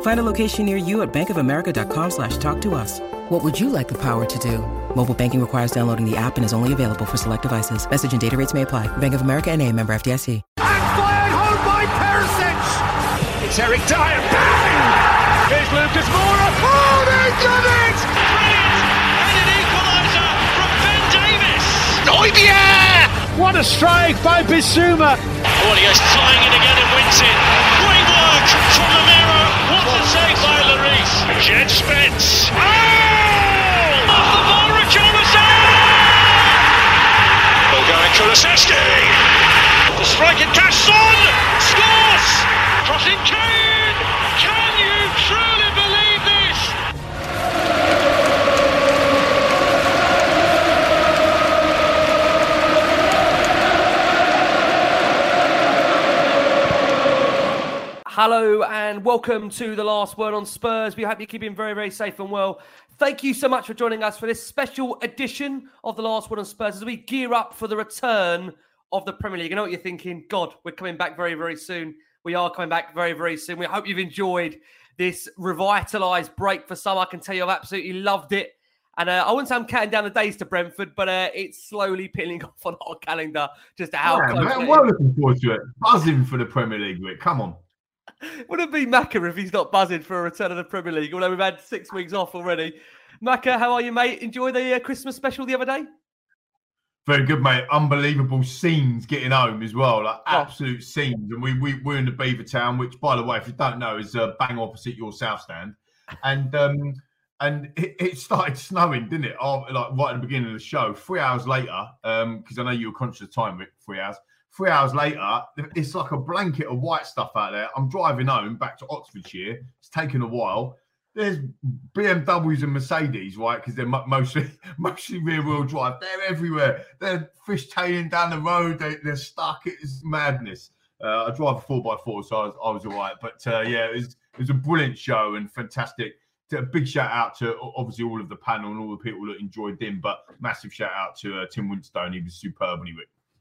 Find a location near you at bankofamerica.com slash talk to us. What would you like the power to do? Mobile banking requires downloading the app and is only available for select devices. Message and data rates may apply. Bank of America and a member FDIC. And fired home by Perisic! It's Eric Dyer. Bang! Here's Lucas Moura. Oh, they done it! Brilliant! And an equaliser from Ben Davies. Neubier! What a strike by Bissouma. Oh, he goes flying in again and wins it. Great work from Romero. What a save by Lloris. Jed Spence. Oh! Off the bar, Richarlison! Bulgarian Kulusevski. The strike at Casson scores! Hello and welcome to the last word on Spurs. We hope you're keeping very, very safe and well. Thank you so much for joining us for this special edition of the last word on Spurs as we gear up for the return of the Premier League. I know what you're thinking. God, we're coming back very, very soon. We are coming back very, very soon. We hope you've enjoyed this revitalised break for some. I can tell you I've absolutely loved it. And uh, I wouldn't say I'm counting down the days to Brentford, but uh, it's slowly peeling off on our calendar just how Yeah, close man, is. looking forward to it. Buzzing for the Premier League, Rick. Come on. Would it be Macca if he's not buzzing for a return of the Premier League? Although we've had six weeks off already. Macca, how are you, mate? Enjoy the uh, Christmas special the other day? Very good, mate. Unbelievable scenes getting home as well. Like Oh. absolute scenes. And we, we, we're in the Beavertown, which, by the way, if you don't know, is uh, bang opposite your South Stand. And um, and it, it started snowing, didn't it? Oh, like right at the beginning of the show. Three hours later, because I know you were conscious of time, Rick, three hours. Three hours later, it's like a blanket of white stuff out there. I'm driving home back to Oxfordshire. It's taken a while. There's BMWs and Mercedes, right? Because they're mostly mostly rear wheel drive. They're everywhere. They're fishtailing down the road. They, they're stuck. It's madness. Uh, I drive a four x four, so I was, I was all right. But uh, yeah, it was it was a brilliant show and fantastic. A big shout out to obviously all of the panel and all the people that enjoyed them, but massive shout out to uh, Tim Winstone. He was superb when he.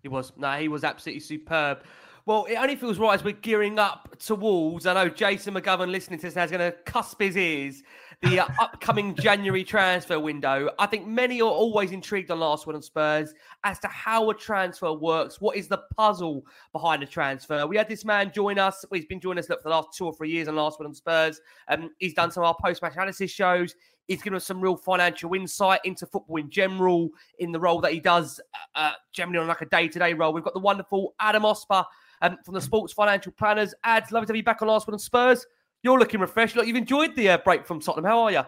He was. No, he was absolutely superb. Well, it only feels right as we're gearing up towards. I know Jason McGovern listening to this now is going to cusp his ears. The uh, upcoming January transfer window. I think many are always intrigued on Last word on Spurs as to how a transfer works. What is the puzzle behind a transfer? We had this man join us. Well, he's been joining us look, for the last two or three years on Last word on Spurs. Um, he's done some of our post-match analysis shows. He's given us some real financial insight into football in general, in the role that he does uh, uh, generally on like a day-to-day role. We've got the wonderful Adam Osper um, from the Sports Financial Planners. Ads, lovely to have you back on Last Word on Spurs. You're looking refreshed. Look, you've enjoyed the uh, break from Tottenham. How are you?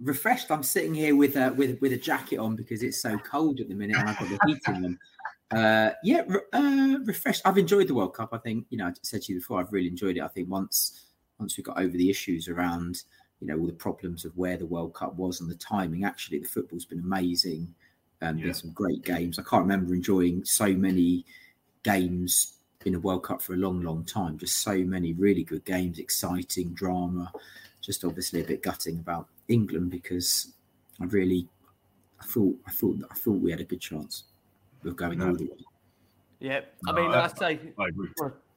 refreshed. I'm sitting here with a with with a jacket on because it's so cold at the minute, and I've got the heating on. Uh, yeah, uh, refreshed. I've enjoyed the World Cup. I think you know I said to you before. I've really enjoyed it. I think once once we got over the issues around you know all the problems of where the World Cup was and the timing. Actually, the football's been amazing. Um, Yeah. Been some great games. I can't remember enjoying so many games in a World Cup for a long, long time. Just so many really good games, exciting drama. Just obviously a bit gutting about England because I really, I thought, I thought, I thought we had a good chance of going all the way. Yeah, I mean, I, I say, I agree.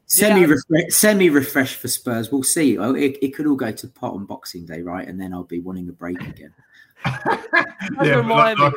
Semi refresh, semi refresh for Spurs. We'll see. Oh, it, it could all go to pot on Boxing Day, right? And then I'll be wanting a break again. yeah, like, like,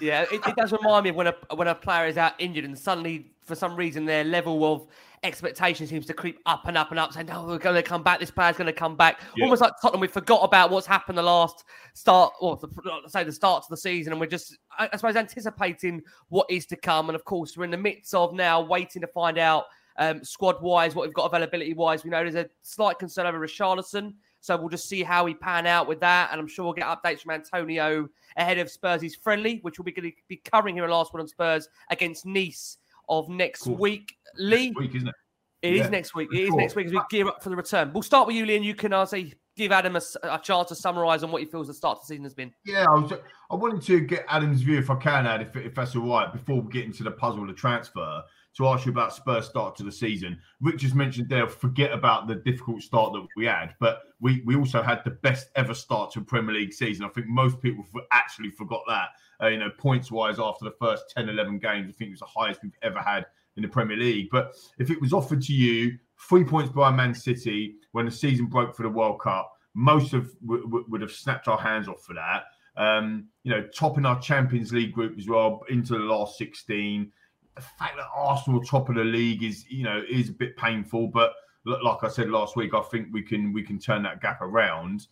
yeah, it, it, does remind me of when a when a player is out injured and suddenly, for some reason, their level of expectation seems to creep up and up and up, saying, "Oh, we're going to come back. This player's going to come back." Yeah. Almost like Tottenham, we forgot about what's happened the last start, or the, say the start of the season, and we're just, I, I suppose, anticipating what is to come. And of course, we're in the midst of now waiting to find out um, squad wise what we've got availability wise. We know there's a slight concern over Richarlison. So we'll just see how we pan out with that. And I'm sure we'll get updates from Antonio ahead of Spurs' friendly, which we'll be going to be covering here in Last Word on Spurs against Nice of next cool. week. Lee. Next week, isn't it? It yeah. is next week. It is next week as we gear up for the return. We'll start with you, Lee, and you can uh, say give Adam a, a, chance to summarise on what he feels the start of the season has been. Yeah, I was. I wanted to get Adam's view, if I can, Ad, if, if that's all right, before we get into the puzzle of the transfer to ask you about Spurs start to the season. Rich just mentioned there, forget about the difficult start that we had, but we, we also had the best ever start to a Premier League season. I think most people actually forgot that. Uh, you know, points wise, after the first 10, 11 games, I think it was the highest we've ever had in the Premier League. But if it was offered to you, three points by Man City when the season broke for the World Cup, most of w- w- would have snapped our hands off for that. Um, you know, topping our Champions League group as well into the last 16 the fact that Arsenal top of the league is, you know, is a bit painful. But like I said last week, I think we can we can turn that gap around.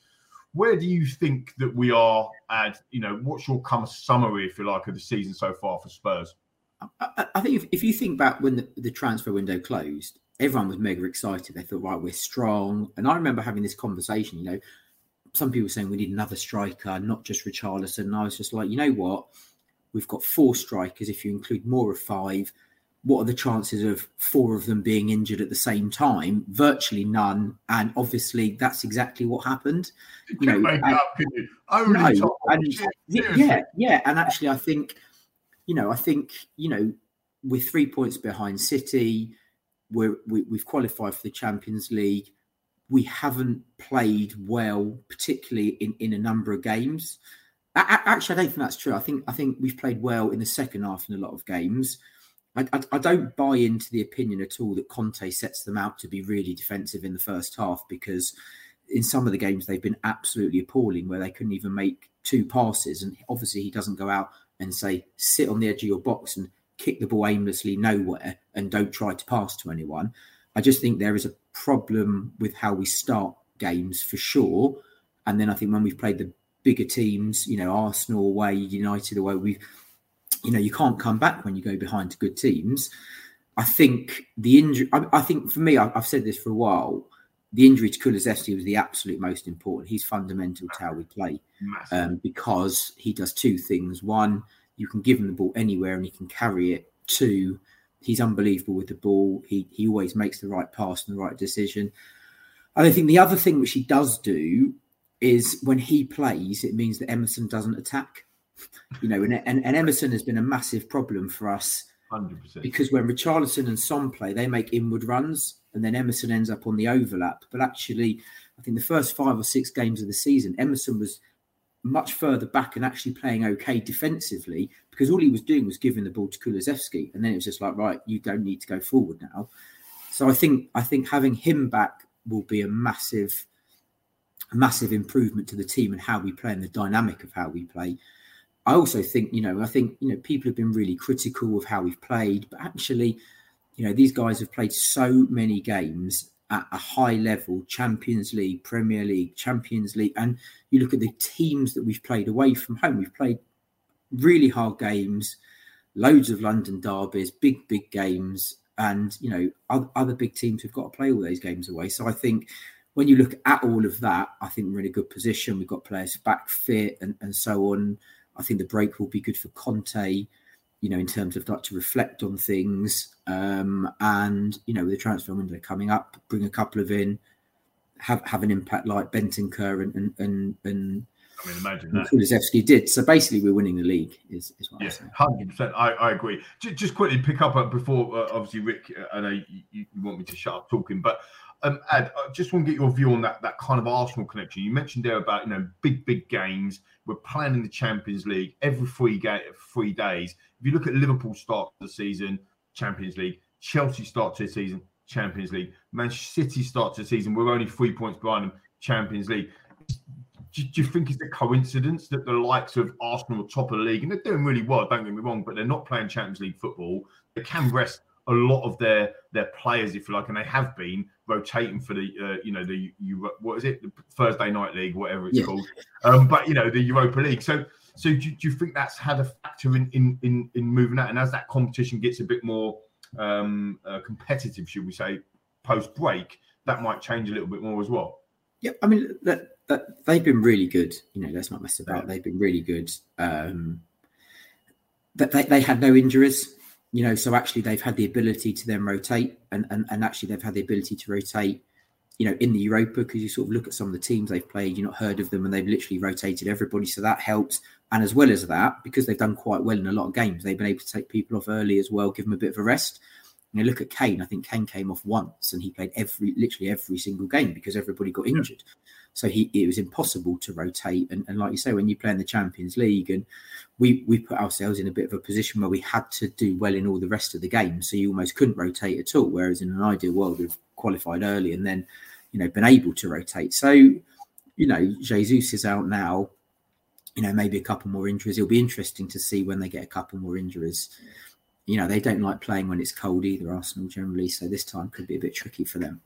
Where do you think that we are at? You know, what's your of summary, if you like, of the season so far for Spurs? I, I think if, if, you think back when the, the transfer window closed, everyone was mega excited. They thought, right, we're strong. And I remember having this conversation. You know, some people saying we need another striker, not just Richarlison. And I was just like, you know what? We've got four strikers. If you include more of five, what are the chances of four of them being injured at the same time? Virtually none. And obviously, that's exactly what happened. You, you know, make and, up, you? Only no, and, yeah, yeah. And actually, I think, you know, I think, you know, with three points behind City, we're, we, we have qualified for the Champions League. We haven't played well, particularly in, in a number of games. Actually, I don't think that's true. I think I think we've played well in the second half in a lot of games. I, I, I, don't buy into the opinion at all that Conte sets them out to be really defensive in the first half because in some of the games they've been absolutely appalling where they couldn't even make two passes. And obviously, he doesn't go out and say, sit on the edge of your box and kick the ball aimlessly nowhere and don't try to pass to anyone. I just think there is a problem with how we start games for sure. And then I think when we've played the bigger teams, you know, Arsenal away, United away, we, you know, you can't come back when you go behind to good teams. I think the injury, I, I think for me, I, have said this for a while, the injury to Kulusevski was the absolute most important. He's fundamental to how we play um, because he does two things. One, you can give him the ball anywhere and he can carry it. Two, he's unbelievable with the ball. He he always makes the right pass and the right decision. And I think the other thing which he does do is when he plays, it means that Emerson doesn't attack. You know, and, and, and Emerson has been a massive problem for us 100%. because when Richarlison and Son play, they make inward runs and then Emerson ends up on the overlap. But actually, I think the first five or six games of the season, Emerson was much further back and actually playing okay defensively because all he was doing was giving the ball to Kulusevski. And then it was just like, right, you don't need to go forward now. So I think I think having him back will be a massive a massive improvement to the team and how we play and the dynamic of how we play. I also think, you know, I think, you know, people have been really critical of how we've played, but actually, you know, these guys have played so many games at a high level Champions League, Premier League, Champions League. And you look at the teams that we've played away from home, we've played really hard games, loads of London derbies, big, big games. And, you know, other big teams have got to play all those games away. So I think when you look at all of that, I think we're in a good position. We've got players back fit and, and so on. I think the break will be good for Conte, you know, in terms of like to reflect on things. Um, and, you know, with the transfer window coming up, bring a couple of in, have have an impact like Bentancur and and and, and I mean, imagine that. Did. So basically, we're winning the league. Is, is what yeah, hundred percent. I, I agree. Just, just quickly pick up uh, before, uh, obviously, Rick. Uh, I know you, you, want me to shut up talking, but um, Ed, I just want to get your view on that that kind of Arsenal connection. You mentioned there about you know big big games. We're playing in the Champions League every three ga- three days. If you look at Liverpool start the season, Champions League. Chelsea start to the season, Champions League. Manchester City start to the season, we're only three points behind them, Champions League. Do, do you think it's a coincidence that the likes of Arsenal are top of the league and they're doing really well? Don't get me wrong, but they're not playing Champions League football. They can rest a lot of their their players, if you like, and they have been rotating for the uh, you know the you what is it the Thursday night league, whatever it's Yeah. called. Um, but you know the Europa League. So so do, do you think that's had a factor in in in, in moving that? And as that competition gets a bit more um, uh, competitive, should we say, post break, that might change a little bit more as well. Yeah, I mean that, that they've been really good. You know, let's not mess about. They've been really good. Um, that they, they had no injuries. You know, so actually they've had the ability to then rotate, and and, and actually they've had the ability to rotate. You know, in the Europa, because you sort of look at some of the teams they've played, you've not heard of them, and they've literally rotated everybody, so that helps. And as well as that, because they've done quite well in a lot of games, they've been able to take people off early as well, give them a bit of a rest. You know, look at Kane. I think Kane came off once, and he played every, literally every single game because everybody got injured. So he, it was impossible to rotate. And, and like you say, when you play in the Champions League, and we we put ourselves in a bit of a position where we had to do well in all the rest of the games, so you almost couldn't rotate at all. Whereas in an ideal world, we've qualified early and then, you know, been able to rotate. So, you know, Jesus is out now. You know, maybe a couple more injuries. It'll be interesting to see when they get a couple more injuries. You know, they don't like playing when it's cold either, Arsenal generally. So this time could be a bit tricky for them.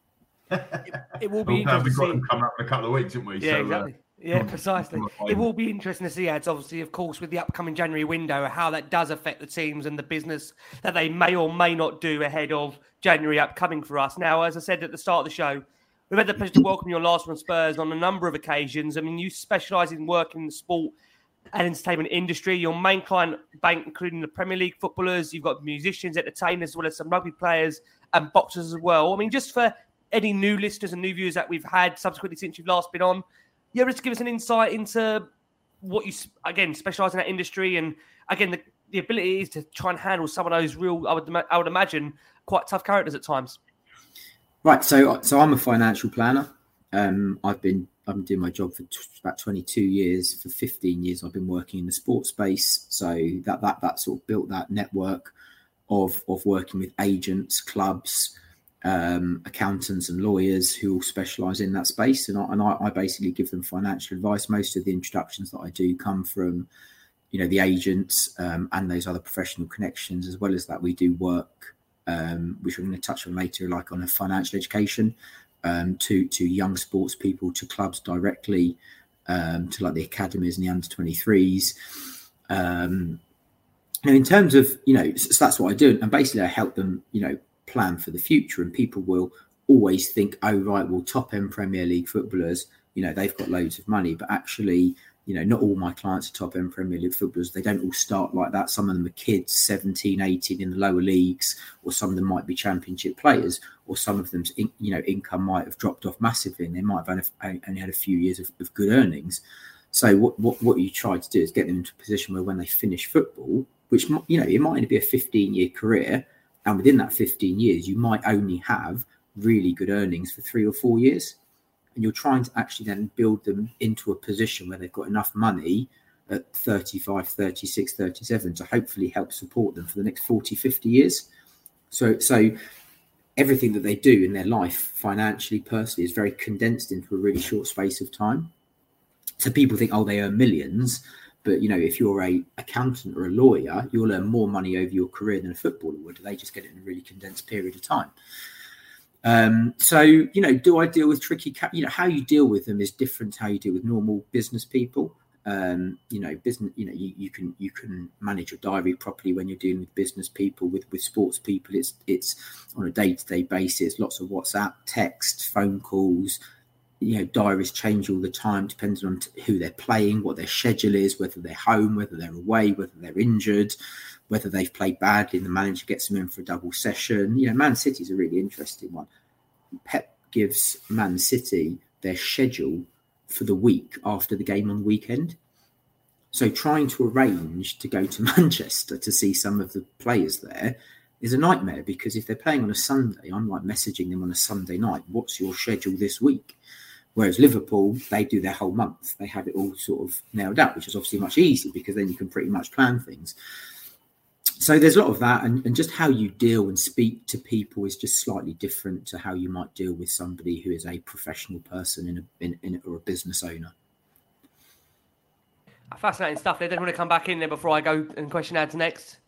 It will be Well, interesting we've to got see. them coming up in a couple of weeks, haven't we? Yeah, So, uh, exactly. Yeah, hmm, precisely. It will be interesting to see, ads, obviously, of course, with the upcoming January window, how that does affect the teams and the business that they may or may not do ahead of January upcoming for us. Now, as I said at the start of the show, we've had the pleasure to welcome you on Last Word Spurs on a number of occasions. I mean, you specialise in working in the sport and entertainment industry. Your main client bank, including the Premier League footballers, you've got musicians, entertainers, as well as some rugby players and boxers as well. I mean, just for any new listeners and new viewers that we've had subsequently since you've last been on, able to give us an insight into what you again specialize in that industry and again the, the ability is to try and handle some of those real I would I would imagine quite tough characters at times. Right. So, so I'm a financial planner. Um, I've been I've been doing my job for t- about 22 years. For 15 years, I've been working in the sports space. So that that that sort of built that network of of working with agents, clubs, um, accountants, and lawyers who all specialise in that space. And I, and I, I basically give them financial advice. Most of the introductions that I do come from you know the agents um, and those other professional connections as well as that we do work um, which we're going to touch on later like on a financial education um, to to young sports people to clubs directly um, to like the academies and the under 23s um, now in terms of you know so that's what i do and basically i help them you know plan for the future and people will always think oh right well top end premier league footballers you know they've got loads of money. But actually you know not all my clients are top end premier league footballers. They don't all start like that. Some of them are kids 17 18 in the lower leagues or some of them might be championship players or some of them's in, you know income might have dropped off massively and they might have only, had a few years of, of good earnings. So what, what what you try to do is get them into a position where when they finish football which you know it might only be a 15 year career and within that 15 years you might only have really good earnings for three or four years. And you're trying to actually then build them into a position where they've got enough money at 35 36 37 to hopefully help support them for the next 40 50 years. So so everything that they do in their life financially personally is very condensed into a really short space of time. So people think oh they earn millions but you know if you're a accountant or a lawyer you'll earn more money over your career than a footballer would they just get it in a really condensed period of time um, so you know, do I deal with tricky? Ca- you know, how you deal with them is different. to How you deal with normal business people. Um, you know, business. You know, you, you can you can manage your diary properly when you're dealing with business people. With with sports people, it's it's on a day to day basis. Lots of WhatsApp, text, phone calls. You know, diaries change all the time, depending on who they're playing, what their schedule is, whether they're home, whether they're away, whether they're injured, whether they've played badly and the manager gets them in for a double session. You know, Man City's a really interesting one. Pep gives Man City their schedule for the week after the game on the weekend. So trying to arrange to go to Manchester to see some of the players there is a nightmare because if they're playing on a Sunday, I'm like messaging them on a Sunday night, what's your schedule this week? Whereas Liverpool, they do their whole month. They have it all sort of nailed out, which is obviously much easier because then you can pretty much plan things. so there's a lot of that, and, and just how you deal and speak to people is just slightly different to how you might deal with somebody who is a professional person in a in, in or a business owner. Fascinating stuff. They don't want to come back in there before I go and question ads next.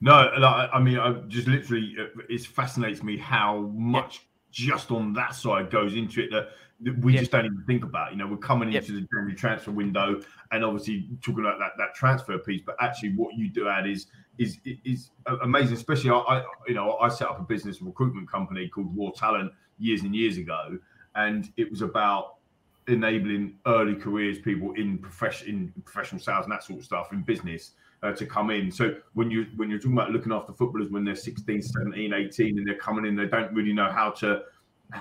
No, like, I mean, I just literally, uh, it fascinates me how much just on that side goes into it that, that we just don't even think about. You know, we're coming Yep. into the January transfer window and obviously talking about that, that transfer piece, but actually what you do add is is is amazing. Especially, I, I you know I set up a business recruitment company called War Talent years and years ago, and it was about enabling early careers people in profession in professional sales and that sort of stuff in business uh, to come in so when you when you're talking about looking after footballers when they're 16 17 18 and they're coming in they don't really know how to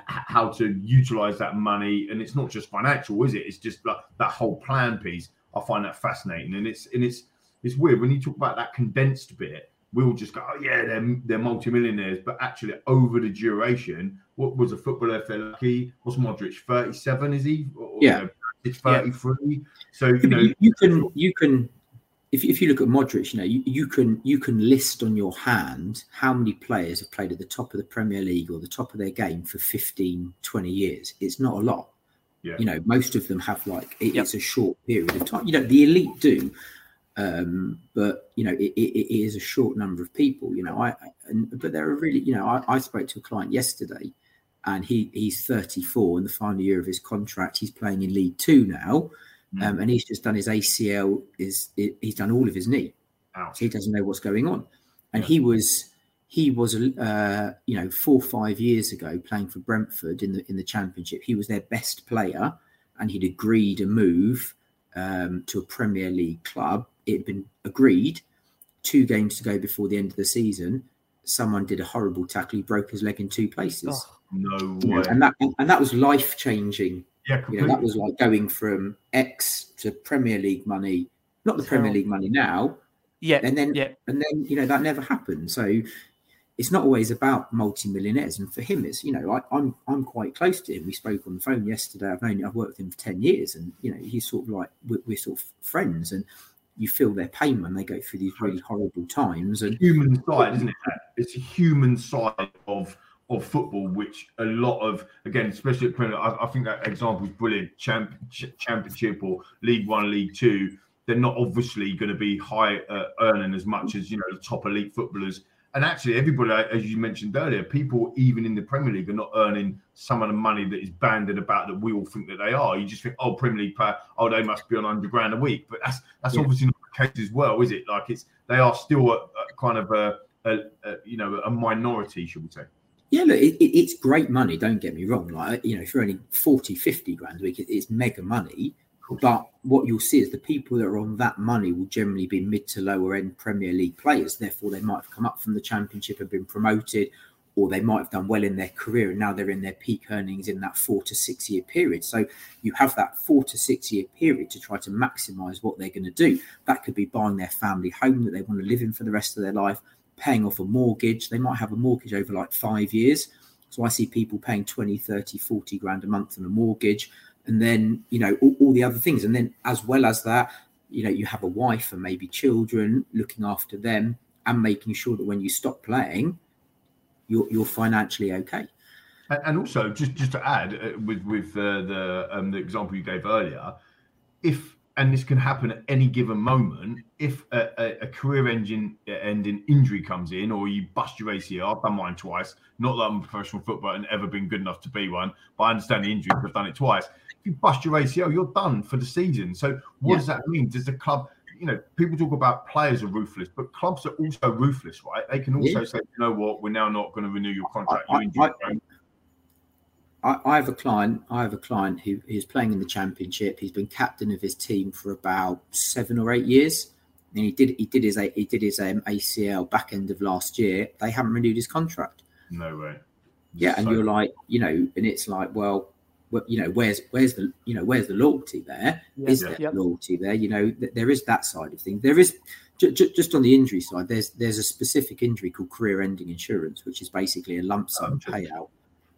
how to utilize that money. And it's not just financial is it? It's just like that whole plan piece. I find that fascinating. And it's and it's it's weird. When you talk about that condensed bit we'll just go oh yeah they're, they're multimillionaires. But actually over the duration what was a footballer if they're lucky? What's modric? 37 is he? Or, Yeah. you know, it's 33 so you know you can you can if, if you look at Modric, you know you, you can you can list on your hand how many players have played at the top of the Premier League or the top of their game for 15, 20 years. It's not a lot. Yeah. You know, most of them have like it, Yep. it's a short period of time. You know, the elite do, um, but you know, it, it, it is a short number of people. You know, I and but there are really, you know, I, I spoke to a client yesterday, and he he's 34 in the final year of his contract. He's playing in League Two now, um, and he's just done his ACL. Is he's done all of his knee, Ouch. so he doesn't know what's going on. And he was he was uh, you know four or five years ago playing for Brentford in the in the Championship. He was their best player, and he'd agreed a move um, to a Premier League club. It had been agreed. Two games to go before the end of the season, someone did a horrible tackle. He broke his leg in two places, Oh, no way and that and that was life changing yeah you know, that was like going from X to Premier League money, not the Premier League money now, yeah, and then yeah, and then you know that never happened. So it's not always about multi-millionaires. And for him, it's you know I, I'm I'm quite close to him. We spoke on the phone yesterday. I've known I've worked with him for ten years, and you know he's sort of like we're, we're sort of friends, and you feel their pain when they go through these really horrible times. And human side, isn't it? It's a human side of of football, which a lot of again, especially at Premier, I, I think that example is brilliant. Champ, Ch- championship or League One, League Two, they're not obviously going to be high uh, earning as much as you know the top elite footballers. And actually, everybody, as you mentioned earlier, people even in the Premier League are not earning some of the money that is banded about that we all think that they are. You just think, oh, Premier League player, oh, they must be on hundred grand a week, but that's that's Yeah. obviously not the case as well, is it? Like it's they are still a, a kind of a, a, a you know a minority, should we say? Yeah, look, it, it, it's great money. Don't get me wrong. Like, you know, if you're earning 40, 50 grand a week, it, it's mega money. But what you'll see is the people that are on that money will generally be mid to lower end Premier League players. Therefore, they might have come up from the Championship and been promoted, or they might have done well in their career and now they're in their peak earnings in that four to six year period. So you have that four to six year period to try to maximize what they're going to do. That could be buying their family home that they want to live in for the rest of their life, paying off a mortgage. They might have a mortgage over like five years. So I see people paying 20, 30, 40 grand a month on a mortgage. And then, you know, all, all the other things. And then, as well as that, you know, you have a wife and maybe children looking after them and making sure that when you stop playing, you're, you're financially okay. And, also, just just to add, uh, with with uh, the um, the example you gave earlier, if and this can happen at any given moment, if a, a, a career engine ending injury comes in, or you bust your ACL, I've done mine twice. Not that I'm a professional footballer and ever been good enough to be one, but I understand the injury because I've done it twice. If you bust your ACL, you're done for the season. So what Yeah. does that mean? Does the club? You know, people talk about players are ruthless, but clubs are also ruthless, right? They can also Yeah. say, you know what, we're now not going to renew your contract. I- You're I- injured. I-? I, I have a client. I have a client who's playing in the championship. He's been captain of his team for about seven or eight years, and he did he did his he did his um, ACL back end of last year. They haven't renewed his contract. No way. Yeah, and So- you're like, you know, and it's like, well, well, you know, where's where's the you know where's the loyalty there? Is Yeah. there Yep. loyalty there? You know, th- there is that side of things. There is ju- ju- just on the injury side. There's there's a specific injury called career-ending insurance, which is basically a lump sum interesting. payout.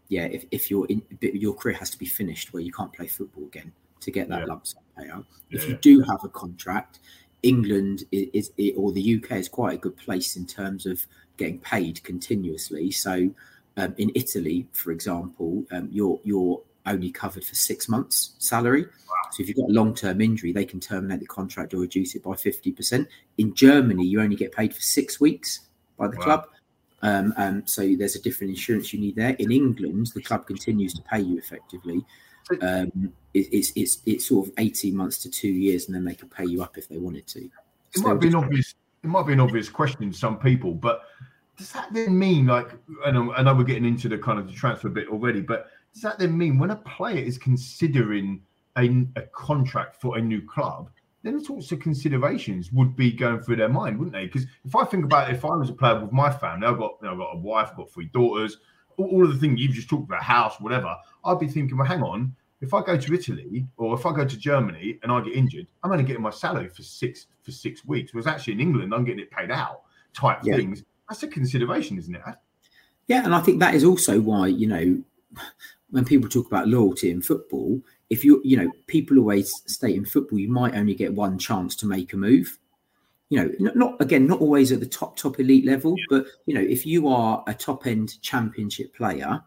Yeah, if if your in, your career has to be finished where you can't play football again to get that Yeah. lump sum payout. If you do have a contract, England is, is, or the UK is quite a good place in terms of getting paid continuously. So um, in Italy, for example, um, you're you're only covered for six months' salary. Wow. So if you've got a long term injury, they can terminate the contract or reduce it by fifty percent. In Germany, you only get paid for six weeks by the wow. club. Um, um, so there's a different insurance you need there. In England, the club continues to pay you effectively. Um, it, it's it's it's sort of eighteen months to two years, and then they can pay you up if they wanted to. It might be an obvious. It might be an obvious question to some people, but does that then mean like? I know, I know we're getting into the kind of the transfer bit already, but does that then mean when a player is considering a, a contract for a new club, then sorts of considerations would be going through their mind, wouldn't they? Because if I think about it, if I was a player with my family, I've got you know, I've got a wife, I've got three daughters, all, all of the things you've just talked about, house, whatever, I'd be thinking, well, hang on, if I go to Italy or if I go to Germany and I get injured, I'm only getting my salary for six for six weeks. Whereas actually in England, I'm getting it paid out type yeah. things. That's a consideration, isn't it? Yeah, and I think that is also why you know when people talk about loyalty in football, if you you know people always state in football you might only get one chance to make a move. You know, not, not again, not always at the top top elite level, but you know, if you are a top end championship player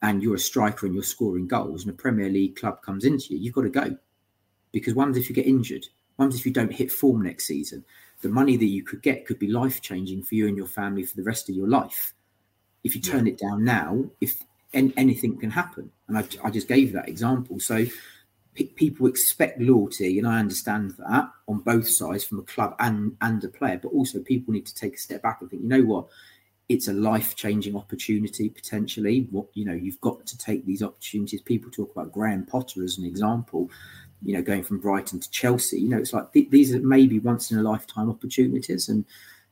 and you're a striker and you're scoring goals, and a Premier League club comes into you, you've got to go because one's if you get injured, one's if you don't hit form next season. The money that you could get could be life changing for you and your family for the rest of your life. If you turn yeah. it down now, if and anything can happen. And I, I just gave that example. So p- people expect loyalty, and I understand that on both sides from a club and and a player. But also, people need to take a step back and think, you know what? It's a life changing opportunity potentially. What you know, you've got to take these opportunities. People talk about Graham Potter as an example. You know, going from Brighton to Chelsea. You know, it's like th- these are maybe once in a lifetime opportunities, and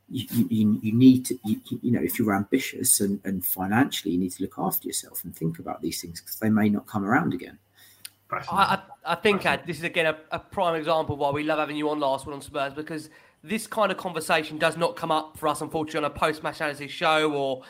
you, you, you need to you, you, know if you're ambitious and, and financially you need to look after yourself and think about these things because they may not come around again. I, I, think Ad, this is again a, a, prime example why we love having you on last word on Spurs because this kind of conversation does not come up for us unfortunately on a post match analysis show or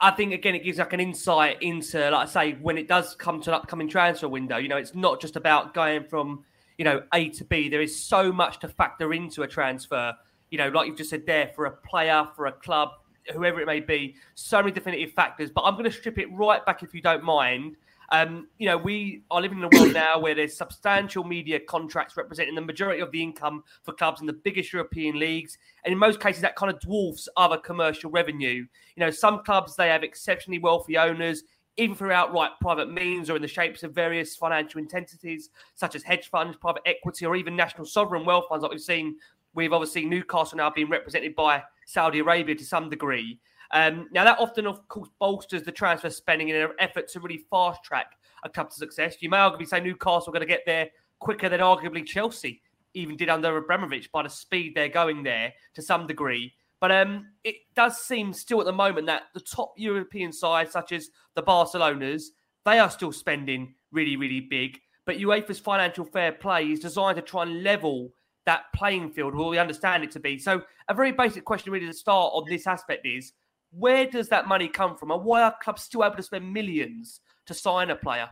I think again it gives like an insight into like I say when it does come to an upcoming transfer window. You know it's not just about going from you know A to B. There is so much to factor into a transfer you know, like you've just said there, for a player, for a club, whoever it may be, so many definitive factors. But I'm going to strip it right back if you don't mind. Um, you know, we are living in a world now where there's substantial media contracts representing the majority of the income for clubs in the biggest European leagues. And in most cases, that kind of dwarfs other commercial revenue. You know, some clubs, they have exceptionally wealthy owners, even through outright private means or in the shapes of various financial intensities, such as hedge funds, private equity, or even national sovereign wealth funds, like we've seen We've obviously Newcastle now being represented by Saudi Arabia to some degree. Um, now that often, of course, bolsters the transfer spending in an effort to really fast track a club to success. You may arguably say Newcastle are going to get there quicker than arguably Chelsea even did under Abramovich by the speed they're going there to some degree. But um, it does seem still at the moment that the top European sides, such as the Barcelonas, they are still spending really, really big. But UEFA's financial fair play is designed to try and level that playing field where we understand it to be. So, a very basic question, really, to start on this aspect is where does that money come from, and why are clubs still able to spend millions to sign a player?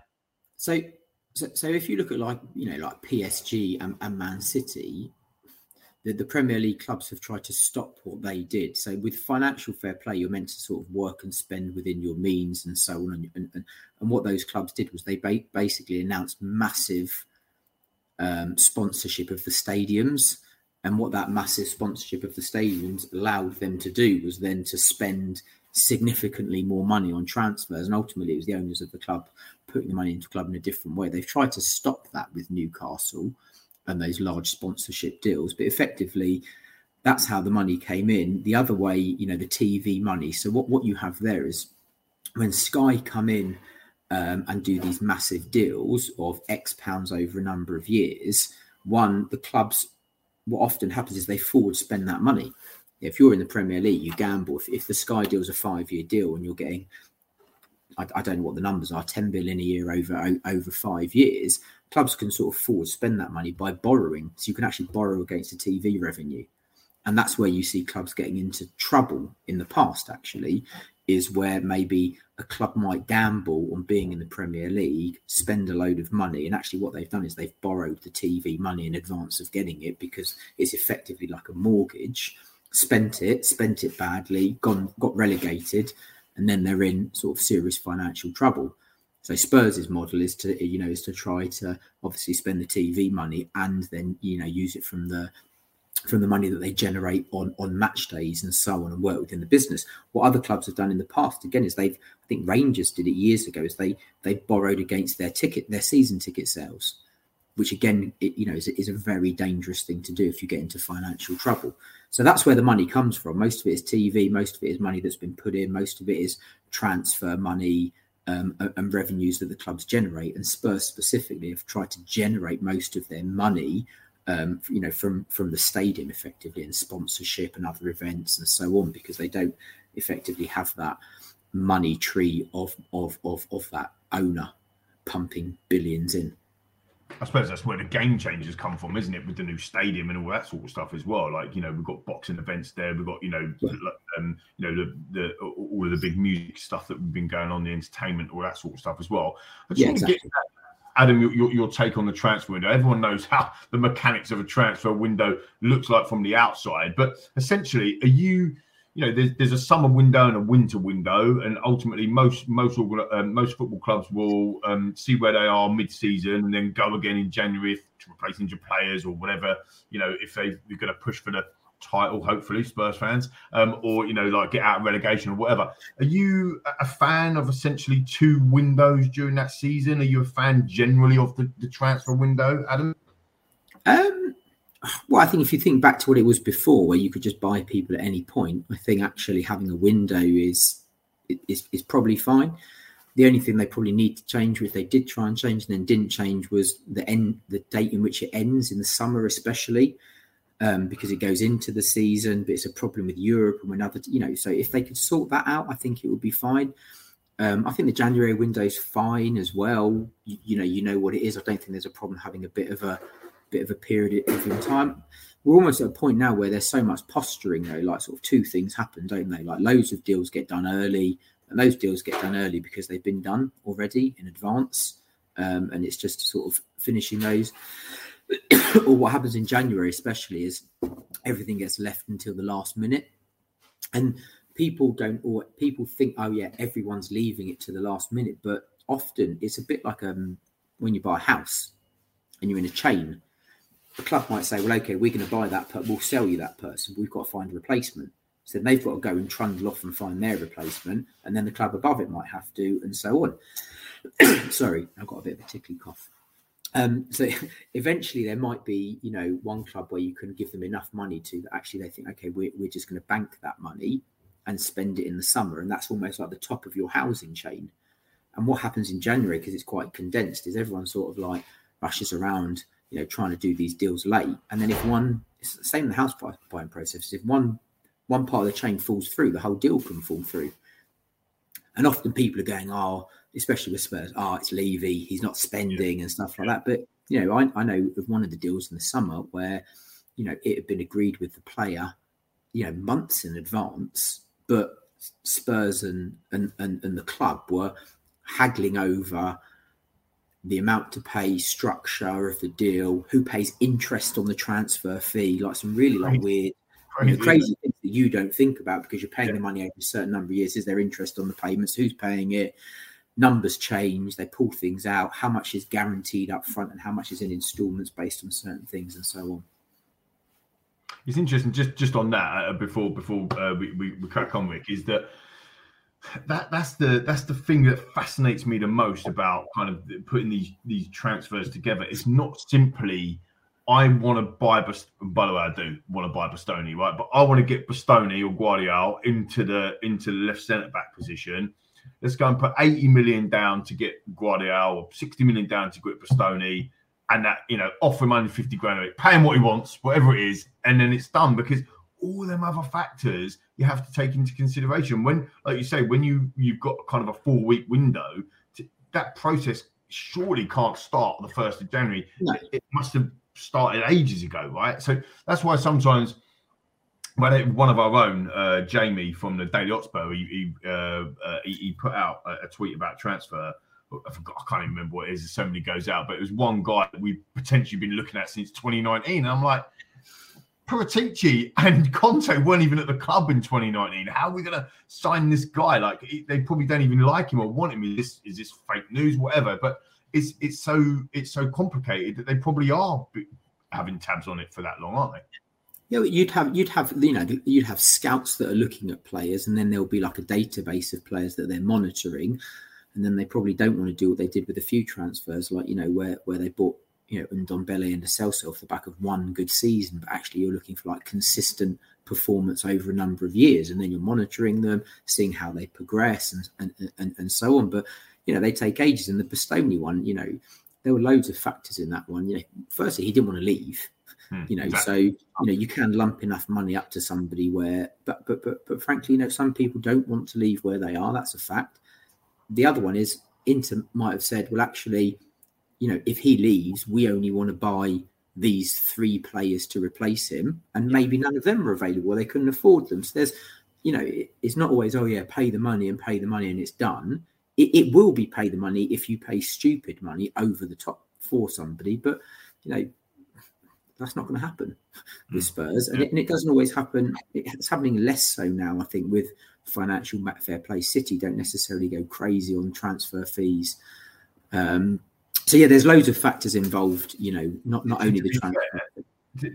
So, so, so if you look at like you know like PSG and, and Man City, the, the Premier League clubs have tried to stop what they did. So with financial fair play, you're meant to sort of work and spend within your means and so on. And, and, and what those clubs did was they ba- basically announced massive um, sponsorship of the stadiums. And what that massive sponsorship of the stadiums allowed them to do was then to spend significantly more money on transfers. And ultimately, it was the owners of the club putting the money into the club in a different way. They've tried to stop that with Newcastle and those large sponsorship deals, but effectively, that's how the money came in. The other way, you know, the TV money. So what, what you have there is when Sky come in um, and do these massive deals of X pounds over a number of years, one, the clubs, what often happens is they forward spend that money. If you're in the Premier League, you gamble. If, if the Sky deal's a five year deal and you're getting, I, I, don't know what the numbers are, 10 billion a year over over five years, clubs can sort of forward spend that money by borrowing. So you can actually borrow against the TV revenue. And that's where you see clubs getting into trouble in the past, actually, is where maybe a club might gamble on being in the Premier League, spend a load of money, and actually what they've done is they've borrowed the TV money in advance of getting it because it's effectively like a mortgage. Spent it, spent it badly, gone, got relegated, and then they're in sort of serious financial trouble. So Spurs' model is to you know is to try to obviously spend the TV money and then you know use it from the from the money that they generate on on match days and so on and work within the business. What other clubs have done in the past again is they've I think Rangers did it years ago is they they borrowed against their ticket their season ticket sales, which again it, you know is, is a very dangerous thing to do if you get into financial trouble. So that's where the money comes from. Most of it is TV, most of it is money that's been put in, most of it is transfer money. Um, and revenues that the clubs generate, and Spurs specifically have tried to generate most of their money um, you know, from from the stadium effectively and sponsorship and other events and so on, because they don't effectively have that money tree of of of of that owner pumping billions in. I suppose that's where the game changes come from, isn't it? With the new stadium and all that sort of stuff as well. Like you know, we've got boxing events there. We've got you know, yeah. um, you know, the, the all of the big music stuff that we've been going on, the entertainment, all that sort of stuff as well. I just yeah, want exactly. to get Adam, your, your take on the transfer window. Everyone knows how the mechanics of a transfer window looks like from the outside, but essentially, are you, you know, there's, there's a summer window and a winter window, and ultimately, most most um, most football clubs will um, see where they are mid-season and then go again in January to replace injured players or whatever. You know, if they, they're going to push for the title, hopefully, Spurs fans, um, or you know, like get out of relegation or whatever. Are you a fan of essentially two windows during that season? Are you a fan generally of the, the transfer window, Adam? Um, well, I think if you think back to what it was before, where you could just buy people at any point, I think actually having a window is is, is probably fine. The only thing they probably need to change, which they did try and change and then didn't change, was the end, the date in which it ends in the summer, especially um, because it goes into the season, but it's a problem with Europe and when other, you know, so if they could sort that out, I think it would be fine. Um, I think the January window is fine as well. You, you, know, you know what it is. I don't think there's a problem having a bit of a bit of a period of time. We're almost at a point now where there's so much posturing though. Like sort of two things happen, don't they? Like loads of deals get done early, and those deals get done early because they've been done already in advance, um, and it's just sort of finishing those. or what happens in January, especially, is everything gets left until the last minute, and people don't or people think, oh yeah, everyone's leaving it to the last minute, but often it's a bit like um when you buy a house and you're in a chain. The club might say, well, okay, we're going to buy that, but we'll sell you that person. We've got to find a replacement. So they've got to go and trundle off and find their replacement, and then the club above it might have to, and so on. Sorry, I've got a bit of a tickly cough. Um, so eventually there might be, you know, one club where you can give them enough money to actually they think, okay, we're, we're just going to bank that money and spend it in the summer. And that's almost like the top of your housing chain. And what happens in January, because it's quite condensed, is everyone sort of like rushes around, you know, trying to do these deals late. And then if one, it's the same in the house buying process, if one one part of the chain falls through, the whole deal can fall through. And often people are going, oh, especially with Spurs, oh, it's Levy, he's not spending yeah. and stuff like that. But, you know, I, I know of one of the deals in the summer where, you know, it had been agreed with the player, you know, months in advance, but Spurs and, and, and, and the club were haggling over the amount to pay, structure of the deal, who pays interest on the transfer fee, like some really like weird, crazy, you know, crazy things that you don't think about because you're paying yeah. the money over a certain number of years. Is there interest on the payments? Who's paying it? Numbers change, they pull things out, how much is guaranteed up front and how much is in installments based on certain things and so on. It's interesting just just on that uh, before before uh, we, we, we crack on Rick is that that that's the that's the thing that fascinates me the most about kind of putting these these transfers together. It's not simply I want to buy by the way I do want to buy Bastoni right, but I want to get Bastoni or Gvardiol into the into the left centre back position let's go and put 80 million down to get Gvardiol or 60 million down to get Bastoni and that, you know, offer him only 50 grand, pay him what he wants, whatever it is, and then it's done because all them other factors you have to take into consideration. When, like you say, when you you've got kind of a four week window, to, that process surely can't start the first of January. No. It, it must have started ages ago, right? So that's why sometimes one of our own, uh, Jamie from the Daily Hotspur, he he, uh, uh, he, he put out a, a, tweet about transfer. I forgot, I can't even remember what it is. So many goes out, but it was one guy that we've potentially been looking at since 2019. And I'm like, Paratici and Conte weren't even at the club in 2019. How are we going to sign this guy? Like, they probably don't even like him or want him. Is this is this fake news? Whatever. But it's it's so it's so complicated that they probably are having tabs on it for that long, aren't they? Yeah, you'd have you'd have you know you'd have scouts that are looking at players, and then there'll be like a database of players that they're monitoring, and then they probably don't want to do what they did with a few transfers, like you know where where they bought you know Ndombele and Celso off the back of one good season, but actually you're looking for like consistent performance over a number of years, and then you're monitoring them, seeing how they progress, and and and, and so on. But you know they take ages, and the Bastoni one, you know, there were loads of factors in that one. You know, firstly he didn't want to leave Hmm, you know, exactly. so you know you can lump enough money up to somebody where, but but but but frankly, you know, some people don't want to leave where they are. That's a fact. The other one is Inter might have said, well, actually, you know, if he leaves, we only want to buy these three players to replace him, and maybe none of them are available. They couldn't afford them. So there's, you know, it's not always oh yeah, pay the money and pay the money and it's done. It, it will be pay the money if you pay stupid money over the top for somebody, but you know that's not going to happen with hmm. Spurs, and it, and it, doesn't always happen. It's happening less so now, I think, with financial fair play. City don't necessarily go crazy on transfer fees. Um, so yeah, there's loads of factors involved. You know, not not only the transfer. Fair,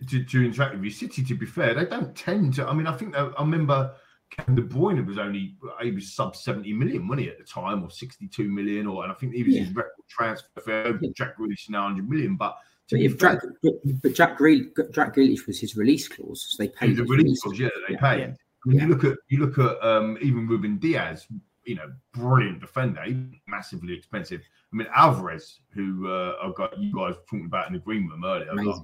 to, to, interact with you, City, to be fair, they don't tend to. I mean, I think I remember Kevin De Bruyne was only he was sub 70 million money at the time, or 62 million, or and I think he was yeah. his record transfer. Jack Grealish now 100 million, but but if Jack, but Jack Grealish, Jack Grealish was his release clause. So they paid the release clause. Yeah, they paid. Yeah. I mean, yeah. you look at you look at um, even Ruben Dias, You know, brilliant defender, massively expensive. I mean, Alvarez, who uh, I got you guys talking about in the green room earlier, amazing,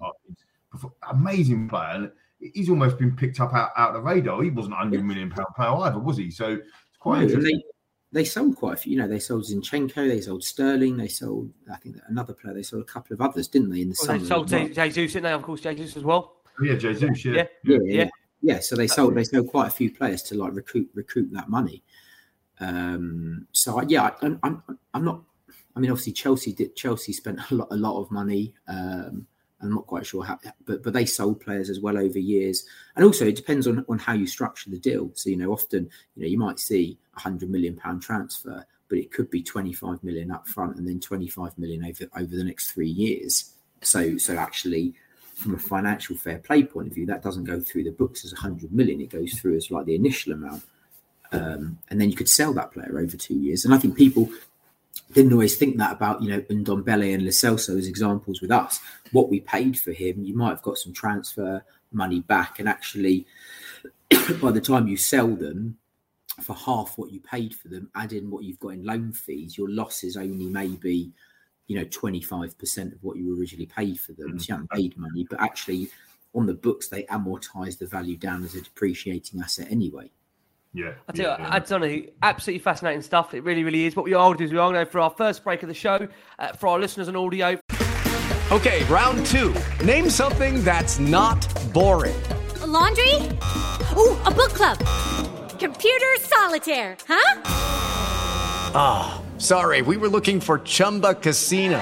amazing player. He's almost been picked up out, out of the radar. He wasn't a hundred million pound player either, was he? So it's quite no, interesting they sold quite a few. You know, they sold Zinchenko, they sold Sterling, they sold I think another player. They sold a couple of others, didn't they? In the well, summer, they sold well. Jesus, didn't they? Of course, Jesus as well. Oh, yeah, Jesus. Yeah. Yeah. Yeah, yeah. yeah. yeah. So they sold they sold quite a few players to like recruit recruit that money. Um, so yeah, I, am I'm I'm not. I mean, obviously Chelsea did. Chelsea spent a lot a lot of money. Um, I'm not quite sure how, but but they sold players as well over years, and also it depends on on how you structure the deal. So you know, often you know you might see a hundred million pound transfer, but it could be 25 million up front and then 25 million over over the next three years. So so actually, from a financial fair play point of view, that doesn't go through the books as 100 million. It goes through as like the initial amount, um, and then you could sell that player over two years. And I think people didn't always think that about, you know, Ndombele and Lo Celso as examples with us. What we paid for him, you might have got some transfer money back. And actually, by the time you sell them for half what you paid for them, add in what you've got in loan fees, your loss is only maybe, you know, 25% of what you originally paid for them. Mm-hmm. So you haven't paid money, but actually on the books, they amortize the value down as a depreciating asset anyway. Yeah. I tell yeah, you, yeah. absolutely fascinating stuff. It really, really is. What we are going to do is we are going to, for our first break of the show, uh, for our listeners on audio. Okay, round two. Name something that's not boring. A laundry? Ooh, a book club. Computer solitaire, huh? Ah, oh, sorry. We were looking for Chumba Casino.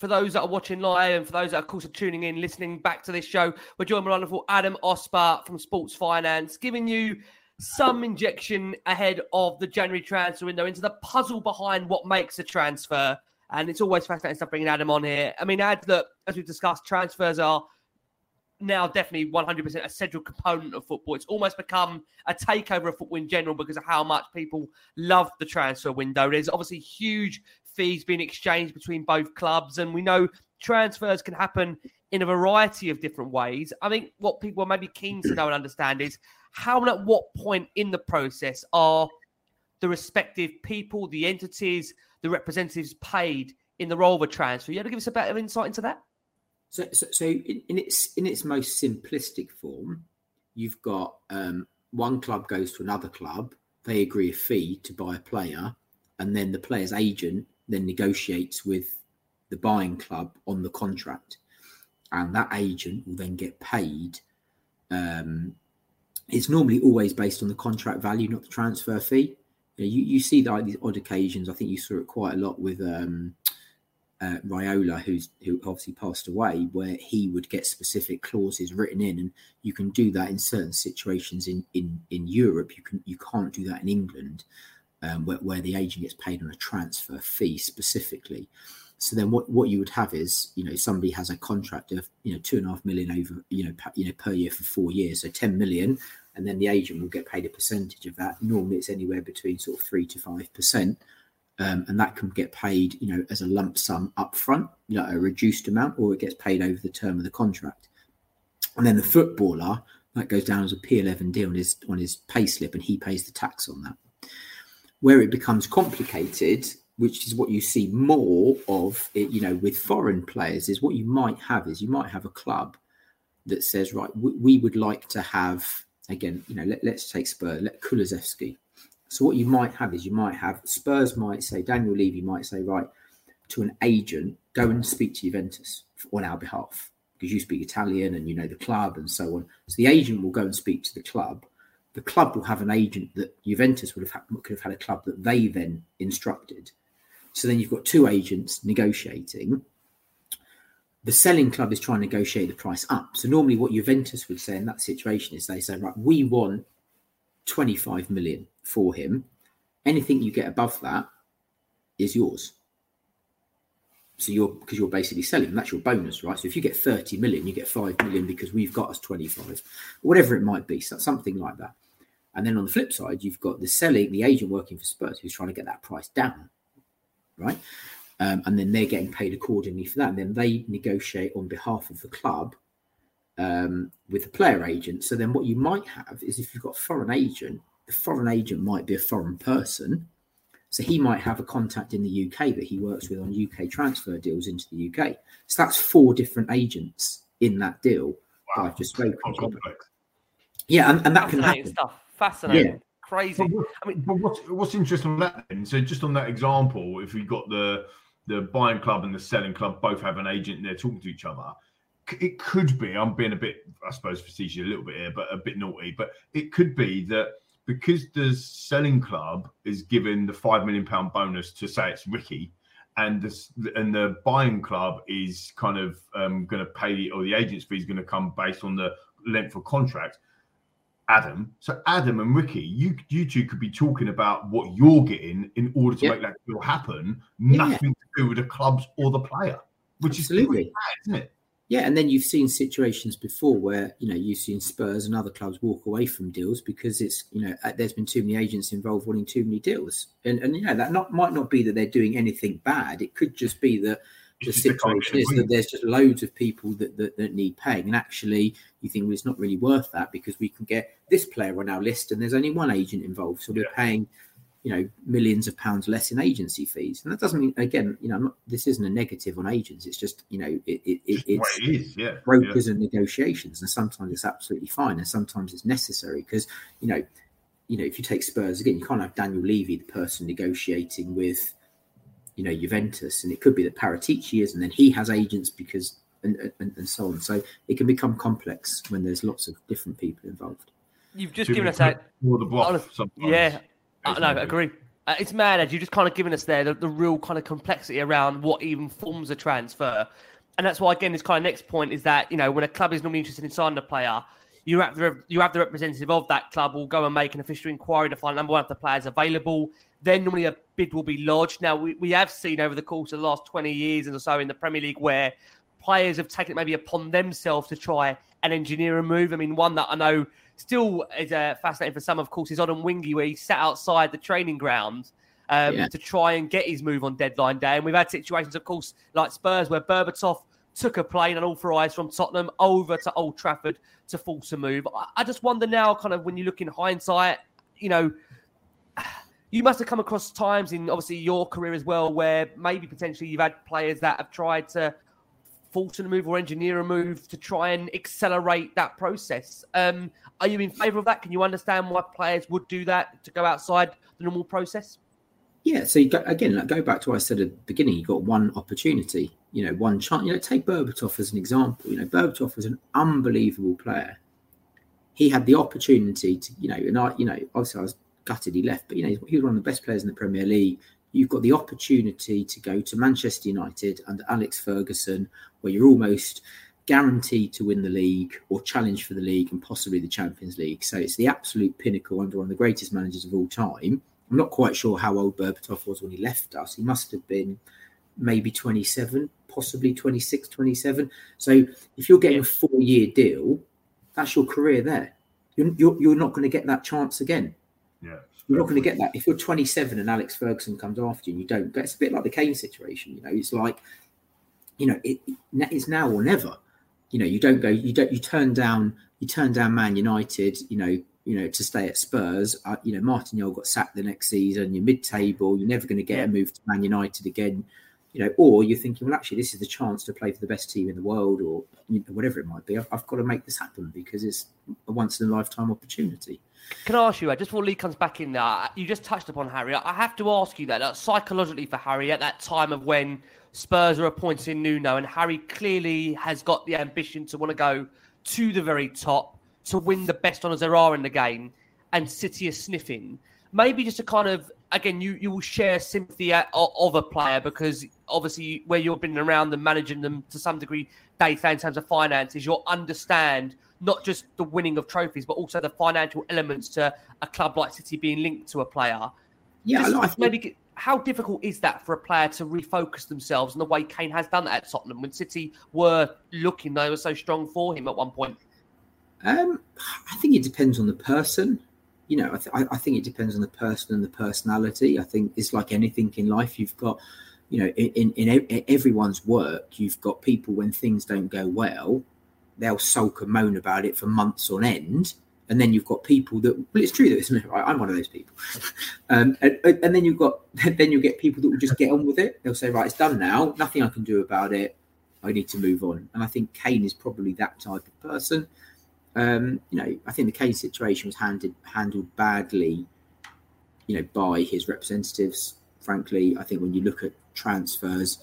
For those that are watching live and for those that of course, are tuning in, listening back to this show, we're joined by wonderful Adam Osper from Sports Finance, giving you some injection ahead of the January transfer window into the puzzle behind what makes a transfer. And it's always fascinating stuff bringing Adam on here. I mean, Ad, look, as we've discussed, transfers are now definitely 100% a central component of football. It's almost become a takeover of football in general because of how much people love the transfer window. There's obviously huge fees being exchanged between both clubs, and we know transfers can happen in a variety of different ways. I think what people are maybe keen to know and understand is how and at what point in the process are the respective people, the entities, the representatives paid in the role of a transfer. You able to give us a bit of insight into that? So, so, so in, in, its in its most simplistic form, you've got um, one club goes to another club. They agree a fee to buy a player, and then the player's agent then negotiates with the buying club on the contract, and that agent will then get paid. Um, it's normally always based on the contract value, not the transfer fee. You, know, you, you see like these odd occasions. I think you saw it quite a lot with um, uh, who's who obviously passed away, where he would get specific clauses written in, and you can do that in certain situations in in in Europe. You can you can't do that in England, um, where, where the agent gets paid on a transfer fee specifically. So then, what, what you would have is, you know, somebody has a contract of, you know, two and a half million over, you know, per, you know, per year for four years, so ten million, and then the agent will get paid a percentage of that. Normally, it's anywhere between sort of three to five percent um, and that can get paid, you know, as a lump sum up front, you know, a reduced amount, or it gets paid over the term of the contract. And then the footballer that goes down as a P11D on his on his pay slip, and he pays the tax on that. Where it becomes complicated, which is what you see more of, it, you know, with foreign players, is what you might have is you might have a club that says, right, we, we would like to have again, you know, let, us take Spurs, let Kulusevski so what you might have is you might have Spurs might say Daniel Levy might say right to an agent go and speak to Juventus on our behalf because you speak Italian and you know the club and so on. So the agent will go and speak to the club. The club will have an agent that Juventus would have had, could have had a club that they then instructed. So then you've got two agents negotiating. The selling club is trying to negotiate the price up. So normally, what Juventus would say in that situation is they say, right, we want 25 million for him. Anything you get above that is yours. So you're because you're basically selling. That's your bonus, right? So if you get 30 million, you get 5 million because we've got us 25, whatever it might be. So something like that. And then on the flip side, you've got the selling, the agent working for Spurs who's trying to get that price down, right? Um, and then they're getting paid accordingly for that. And then they negotiate on behalf of the club um, with the player agent. So then what you might have is if you've got a foreign agent the foreign agent might be a foreign person. So he might have a contact in the UK that he works with on UK transfer deals into the UK. So that's four different agents in that deal wow. I've just spoken about. Yeah, and, and that can happen. Stuff. Fascinating. Yeah. Crazy. But, I mean, but what's, what's interesting on that then? So just on that example, if we got the the buying club and the selling club both have an agent and they're talking to each other, it could be. I'm being a bit, I suppose, facetious a little bit here, but a bit naughty. But it could be that because the selling club is given the five million pound bonus to say it's Ricky, and the and the buying club is kind of um, going to pay the, or the agent's fee is going to come based on the length of contract. Adam, so Adam and Ricky, you you two could be talking about what you're getting in order to make that deal happen. Nothing to do with the clubs or the player, which Absolutely. is bad, isn't it? Yeah, and then you've seen situations before where you know you've seen Spurs and other clubs walk away from deals because it's you know uh, there's been too many agents involved wanting too many deals, and and you know that not might not be that they're doing anything bad. It could just be that the situation is that there's just loads of people that, that, that need paying, and actually you think well it's not really worth that because we can get this player on our list and there's only one agent involved, so we're yeah. paying you know millions of pounds less in agency fees and that doesn't mean again you know not, this isn't a negative on agents it's just you know it, it, it it's it is, yeah. brokers yeah. and negotiations and sometimes it's absolutely fine and sometimes it's necessary because you know you know if you take spurs again you can't have daniel levy the person negotiating with you know juventus and it could be that paratici is and then he has agents because and, and, and so on so it can become complex when there's lots of different people involved You've just given us that. More the block, yeah, uh, no, I agree. Uh, it's mad as you just kind of given us there the, the, real kind of complexity around what even forms a transfer, and that's why again this kind of next point is that you know when a club is normally interested in signing a player, you have the you have the representative of that club will go and make an official inquiry to find number one of the players available. Then normally a bid will be lodged. Now we, we have seen over the course of the last twenty years or so in the Premier League where players have taken it maybe upon themselves to try and engineer a move. I mean, one that I know still is uh, fascinating for some, of course, is Odemwingie, where he sat outside the training ground um, yeah. to try and get his move on deadline day. And we've had situations, of course, like Spurs, where Berbatov took a plane unauthorised from Tottenham over to Old Trafford to force a move. I, I just wonder now, kind of, when you look in hindsight, you know, you must have come across times in obviously your career as well where maybe potentially you've had players that have tried to force a move or engineer a move to try and accelerate that process. Um, are you in favour of that? Can you understand why players would do that to go outside the normal process? Yeah, so go, again, like, go back to what I said at the beginning. You got one opportunity, you know, one chance. You know, take Berbatov as an example. You know, Berbatov was an unbelievable player. He had the opportunity to, you know, and I, you know, obviously I was gutted he left, but you know, he was one of the best players in the Premier League. You've got the opportunity to go to Manchester United under Alex Ferguson, where you're almost guaranteed to win the league or challenge for the league and possibly the Champions League. So it's the absolute pinnacle under one of the greatest managers of all time I'm not quite sure how old Berbatov was when he left us. He must have been maybe 27, possibly 26, 27. So if you're getting a four year deal, that's your career there. You're, you're, you're not going to get that chance again. Yeah. You're not going to get that. If you're 27 and Alex Ferguson comes after you and you don't, it's a bit like the Kane situation. You know, it's like, you know, it, it's now or never. You know, you don't go, you don't, you turn down, you turn down Man United, you know, you know, to stay at Spurs. Uh, you know, Martin Jol got sacked the next season. You're mid-table. You're never going to get yeah. a move to Man United again. You know, or you're thinking, well, actually, this is the chance to play for the best team in the world, or you know, whatever it might be. I've, I've, got to make this happen because it's a once in a lifetime opportunity. Can I ask you, just before Lee comes back in there, you just touched upon Harry. I have to ask you that, psychologically for Harry at that time of when Spurs are appointing Nuno, and Harry clearly has got the ambition to want to go to the very top to win the best honours there are in the game, and City are sniffing. Maybe just a kind of again, you you will share sympathy of a player because obviously where you've been around them, managing them to some degree day to day in terms of finances, you'll understand not just the winning of trophies, but also the financial elements to a club like City being linked to a player. Yeah, just I think... maybe how difficult is that for a player to refocus themselves in the way Kane has done that at Tottenham when City were looking they were so strong for him at one point? Um, I think it depends on the person. You know, I, th- I, think it depends on the person and the personality. I think it's like anything in life. You've got, you know, in, in, in everyone's work, you've got people when things don't go well, they'll sulk and moan about it for months on end. And then you've got people that, well, it's true that it's, I'm one of those people. um, and, and then you've got, then you'll get people that will just get on with it. They'll say, right, it's done now. Nothing I can do about it. I need to move on. And I think Kane is probably that type of person. Um, you know, I think the Kane situation was handed handled badly, you know, by his representatives. Frankly, I think when you look at transfers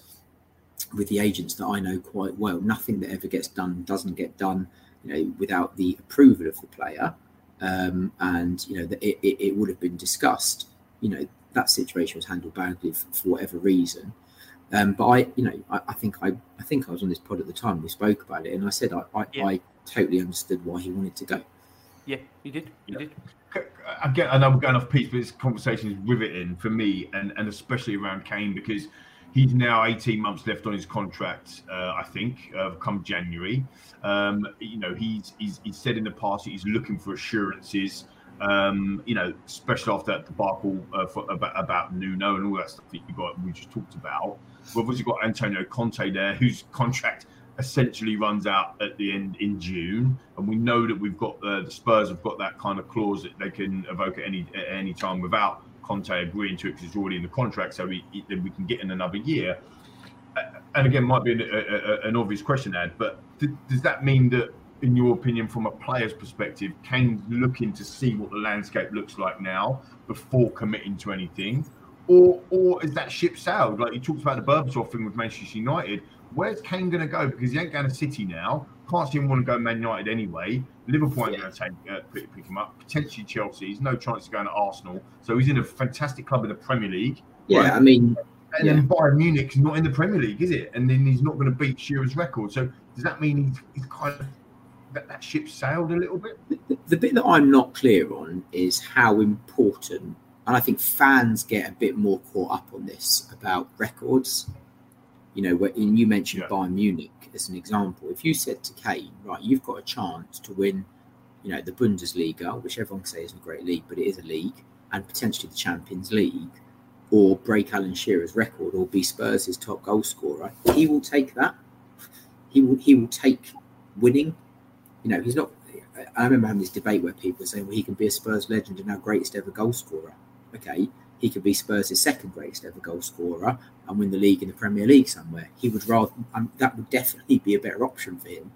with the agents that I know quite well, nothing that ever gets done doesn't get done, you know, without the approval of the player. Um, and you know, that it, it, it, would have been discussed. You know, that situation was handled badly for, for whatever reason. Um, but I, you know, I, I, think I, I think I was on this pod at the time. We spoke about it, and I said I, I, yeah. I totally understood why he wanted to go. Yeah, you did. You did. Again, I know we're going off piece, but this conversation is riveting for me, and, and especially around Kane because he's now 18 months left on his contract. Uh, I think uh, come January. Um, you know, he's, he's he's said in the past he's looking for assurances. Um, you know, especially after that debacle uh, for, about about Nuno and all that stuff that you got we just talked about. We've obviously got Antonio Conte there, whose contract essentially runs out at the end in June, and we know that we've got uh, the Spurs have got that kind of clause that they can evoke at any at any time without Conte agreeing to it because it's already in the contract, so we we can get in another year. And again, might be an, a, a, an obvious question, Ed, but th- does that mean that, in your opinion, from a player's perspective, Kane's looking to see what the landscape looks like now before committing to anything? Or, or is that ship sailed? Like you talked about the Berbatov thing with Manchester United where's Kane going to go? Because he ain't going to City now. Can't see him want to go Man United anyway. Liverpool ain't yeah. going to take uh, pick, pick, him up. Potentially Chelsea. He's no chance of going to Arsenal. So he's in a fantastic club in the Premier League. Yeah, right? I mean, and yeah. then Bayern Munich's not in the Premier League, is it? And then he's not going to beat Shearer's record. So does that mean he's, he's kind of that, that ship sailed a little bit? The, the bit that I'm not clear on is how important, and I think fans get a bit more caught up on this about records You know, and you mentioned yeah. Bayern Munich as an example. If you said to Kane, right, you've got a chance to win, you know, the Bundesliga, which everyone says is a great league, but it is a league, and potentially the Champions League, or break Alan Shearer's record, or be Spurs' top goal scorer, he will take that. He will he will take winning. You know, he's not. I remember having this debate where people were saying, "Well, he can be a Spurs legend and our greatest ever goal scorer." Okay, he could be Spurs' second greatest ever goal scorer and win the league in the Premier League somewhere. He would rather um, that would definitely be a better option for him.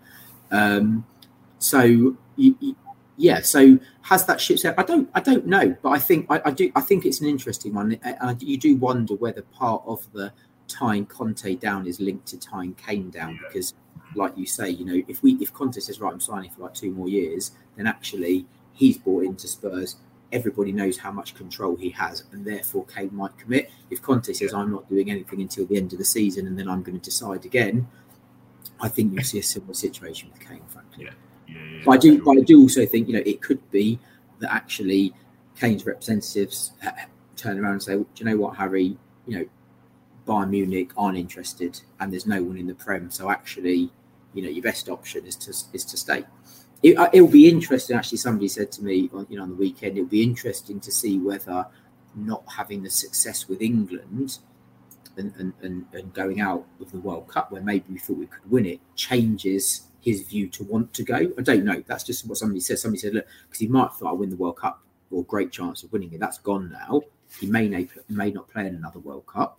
Um, so you, you, yeah, so has that ship set? I don't, I don't know, but I think I, I do. I think it's an interesting one. And you do wonder whether part of the tying Conte down is linked to tying Kane down yeah. because, like you say, you know, if we if Conte says right, I'm signing for like two more years, then actually he's bought into Spurs everybody knows how much control he has, and therefore Kane might commit. If Conte says, I'm not doing anything until the end of the season and then I'm going to decide again, I think you'll see a similar situation with Kane, frankly. Yeah. Yeah, yeah, but I do, but I do also think you know it could be that actually Kane's representatives uh, turn around and say, well, "Do you know what, Harry? You know, Bayern Munich aren't interested, and there's no one in the Prem, so actually, you know, your best option is to is to stay." It, uh, will be interesting. Actually, somebody said to me, on, you know, on the weekend, it'll be interesting to see whether not having the success with England and, and, and, and going out of the World Cup, where maybe we thought we could win it, changes his view to want to go. I don't know. That's just what somebody said. Somebody said, look, because he might thought I win the World Cup or great chance of winning it. That's gone now. He may may not play in another World Cup.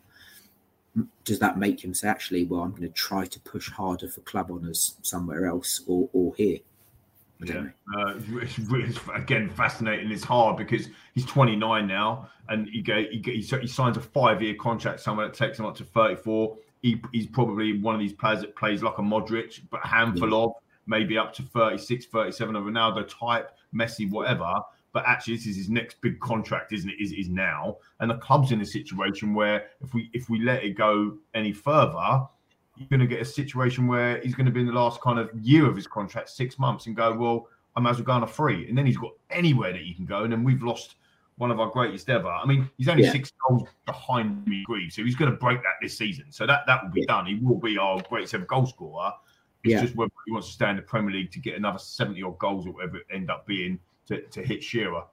Does that make him say, actually, well, I'm going to try to push harder for club honours somewhere else or, or here? Yeah, uh, it's, it's, again fascinating. It's hard because he's 29 now, and he get, he, he, signs a five-year contract somewhere that takes him up to 34. He, he's probably one of these players that plays like a Modric, but a handful yeah. of maybe up to 36, 37 of Ronaldo type, Messi, whatever. But actually, this is his next big contract, isn't it? Is is now, and the club's in a situation where if we if we let it go any further, you're going to get a situation where he's going to be in the last kind of year of his contract, six months, and go, well, I might as well go on a free. And then he's got anywhere that he can go. And then we've lost one of our greatest ever. I mean, he's only yeah. six goals behind me, Greaves, so he's going to break that this season. So that that will be yeah. done. He will be our greatest ever goal scorer. It's yeah. just whether he wants to stay in the Premier League to get another 70 odd goals or whatever it end up being to, to hit Shearer.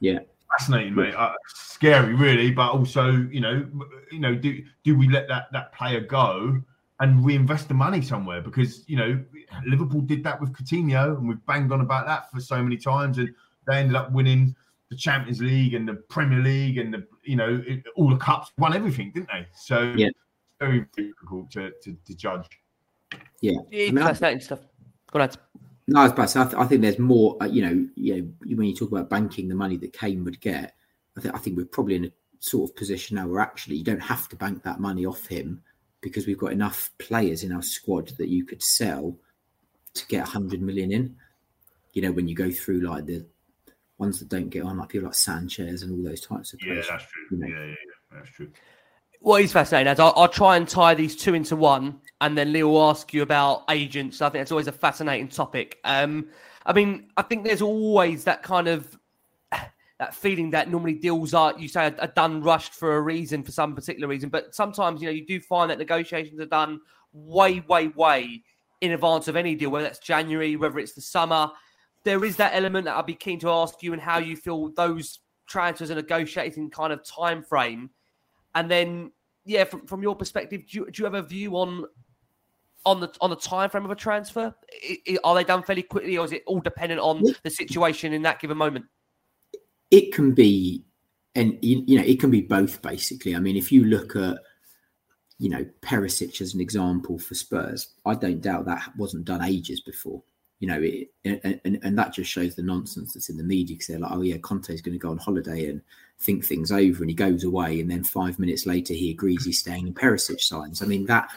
Yeah. Fascinating, mate. Uh, scary, really, but also, you know, you know, do do we let that that player go and reinvest the money somewhere because you know Liverpool did that with Coutinho and we've banged on about that for so many times and they ended up winning the Champions League and the Premier League and the you know all the cups won everything didn't they? So yeah. very difficult to, to, to judge. Yeah. Yeah I mean, fascinating stuff. Go ahead no, I, was I, th- I think there's more. Uh, you know, you know, when you talk about banking the money that Kane would get, I think I think we're probably in a sort of position now where actually you don't have to bank that money off him because we've got enough players in our squad that you could sell to get 100 million in. You know, when you go through like the ones that don't get on, like people like Sanchez and all those types of players. Yeah, that's true. You know. yeah, yeah, yeah, that's true. What is fascinating is I'll, I'll, try and tie these two into one, and then Leo will ask you about agents. I think it's always a fascinating topic. Um, I mean, I think there's always that kind of that feeling that normally deals are you say are, done rushed for a reason for some particular reason. But sometimes you know you do find that negotiations are done way way way in advance of any deal whether that's january whether it's the summer. There is that element that i'd be keen to ask you and how you feel those transfers are negotiated in kind of time frame and then yeah from, from your perspective do you, do you have a view on on the on the time frame of a transfer? Are they done fairly quickly or is it all dependent on the situation in that given moment it can be and you, know it can be both basically. I mean if you look at you know Perisic as an example for Spurs i don't doubt that wasn't done ages before. You know it, and, and, and that just shows the nonsense that's in the media because they're like oh yeah Conte's going to go on holiday and think things over and he goes away and then five minutes later he agrees he's staying in Perisic signs. I mean that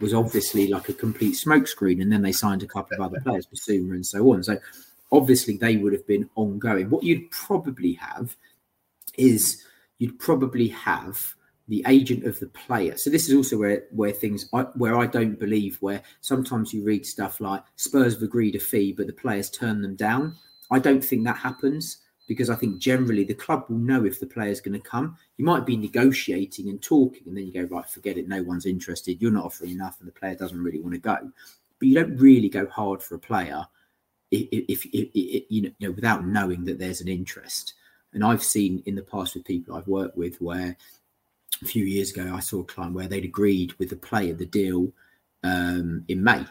was obviously like a complete smokescreen and then they signed a couple of other players Bissouma and so on. So obviously they would have been ongoing. What you'd probably have is you'd probably have the agent of the player. So this is also where where things where I don't believe where sometimes you read stuff like Spurs have agreed a fee, but the players turn them down. I don't think that happens. because I think generally the club will know if the player's going to come. You might be negotiating and talking, and then you go, right, forget it, no one's interested, you're not offering enough, and the player doesn't really want to go. But you don't really go hard for a player if, if, if, you know without knowing that there's an interest. And I've seen in the past with people I've worked with where a few years ago I saw a client where they'd agreed with the player the deal um, in May.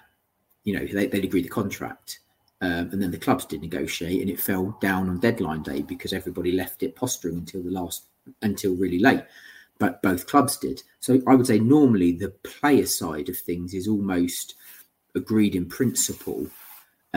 You know, they, would agreed the contract. Um, and then the clubs did negotiate and it fell down on deadline day because everybody left it posturing until the last until really late but both clubs did so i would say normally the player side of things is almost agreed in principle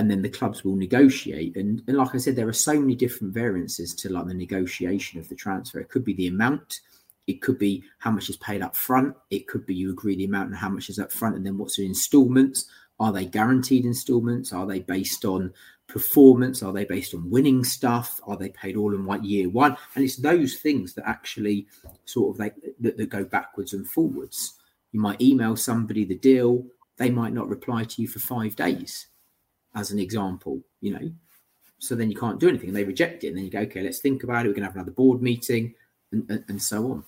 and then the clubs will negotiate and, and like i said there are so many different variances to like the negotiation of the transfer it could be the amount it could be how much is paid up front it could be you agree the amount and how much is up front and then what's the installments are they guaranteed installments? Are they based on performance? Are they based on winning stuff? Are they paid all in one year one? And it's those things that actually sort of like that, that go backwards and forwards. You might email somebody the deal, they might not reply to you for five days, as an example, you know. So then you can't do anything and they reject it. And then you go, okay, let's think about it. We're going to have another board meeting and, and, and so on.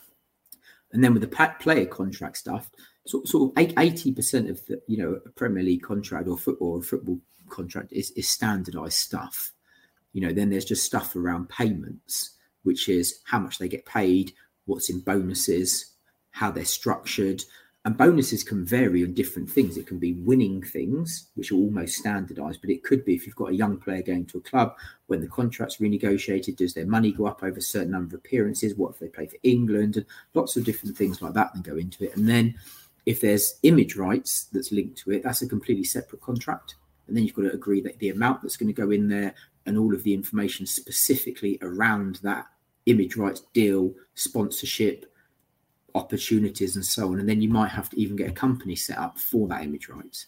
And then with the player contract stuff, sort, sort of eighty percent of the you know a Premier League contract or football or football contract is, is standardized stuff. You know, then there's just stuff around payments, which is how much they get paid, what's in bonuses, how they're structured, and bonuses can vary on different things. It can be winning things, which are almost standardized, but it could be if you've got a young player going to a club, when the contract's renegotiated, does their money go up over a certain number of appearances? What if they play for England? And lots of different things like that then go into it. And then if there's image rights that's linked to it, that's a completely separate contract. And then you've got to agree that the amount that's going to go in there and all of the information specifically around that image rights deal, sponsorship, opportunities, and so on. And then you might have to even get a company set up for that image rights.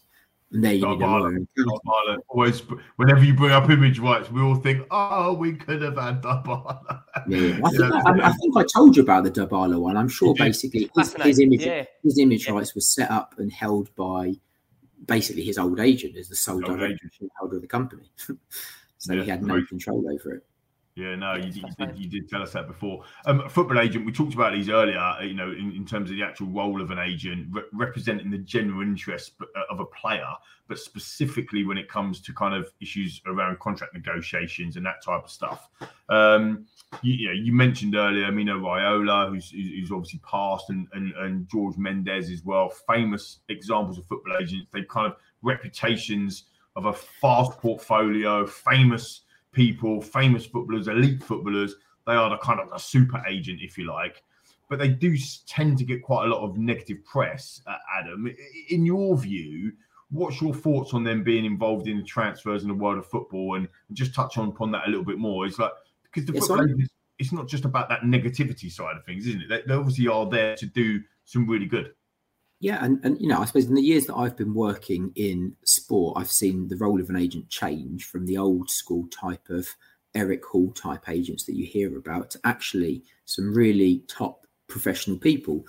And there you need a lawyer. Always, whenever you bring up image rights, we all think, "Oh, we could have had Dybala." Yeah, yeah. I, think I, I, think I, told you about the Dybala one. I'm sure basically his, his, image, yeah. his image yeah. rights was set up and held by basically his old agent as the sole director shareholder of the company. so he had no control over it. Yeah, no, you, you, did, you, did, tell us that before. Um, football agent, we talked about these earlier, uh, you know, in, in terms of the actual role of an agent, re- representing the general interest uh, of a player, but specifically when it comes to kind of issues around contract negotiations and that type of stuff. Um, you, you, know, you mentioned earlier Mino Raiola, who's, who's obviously passed, and, and, and George Mendes as well, famous examples of football agents. They've kind of reputations of a fast portfolio, famous people, famous footballers, elite footballers. They are the kind of a super agent, if you like. But they do tend to get quite a lot of negative press, uh, Adam. In your view, what's your thoughts on them being involved in the transfers in the world of football? And just touch on upon that a little bit more. It's like because the football it's not just about that negativity side of things, isn't it? They, they obviously are there to do some really good. Yeah, and, and you know, I suppose in the years that I've been working in sport, I've seen the role of an agent change from the old school type of Eric Hall type agents that you hear about to actually some really top professional people.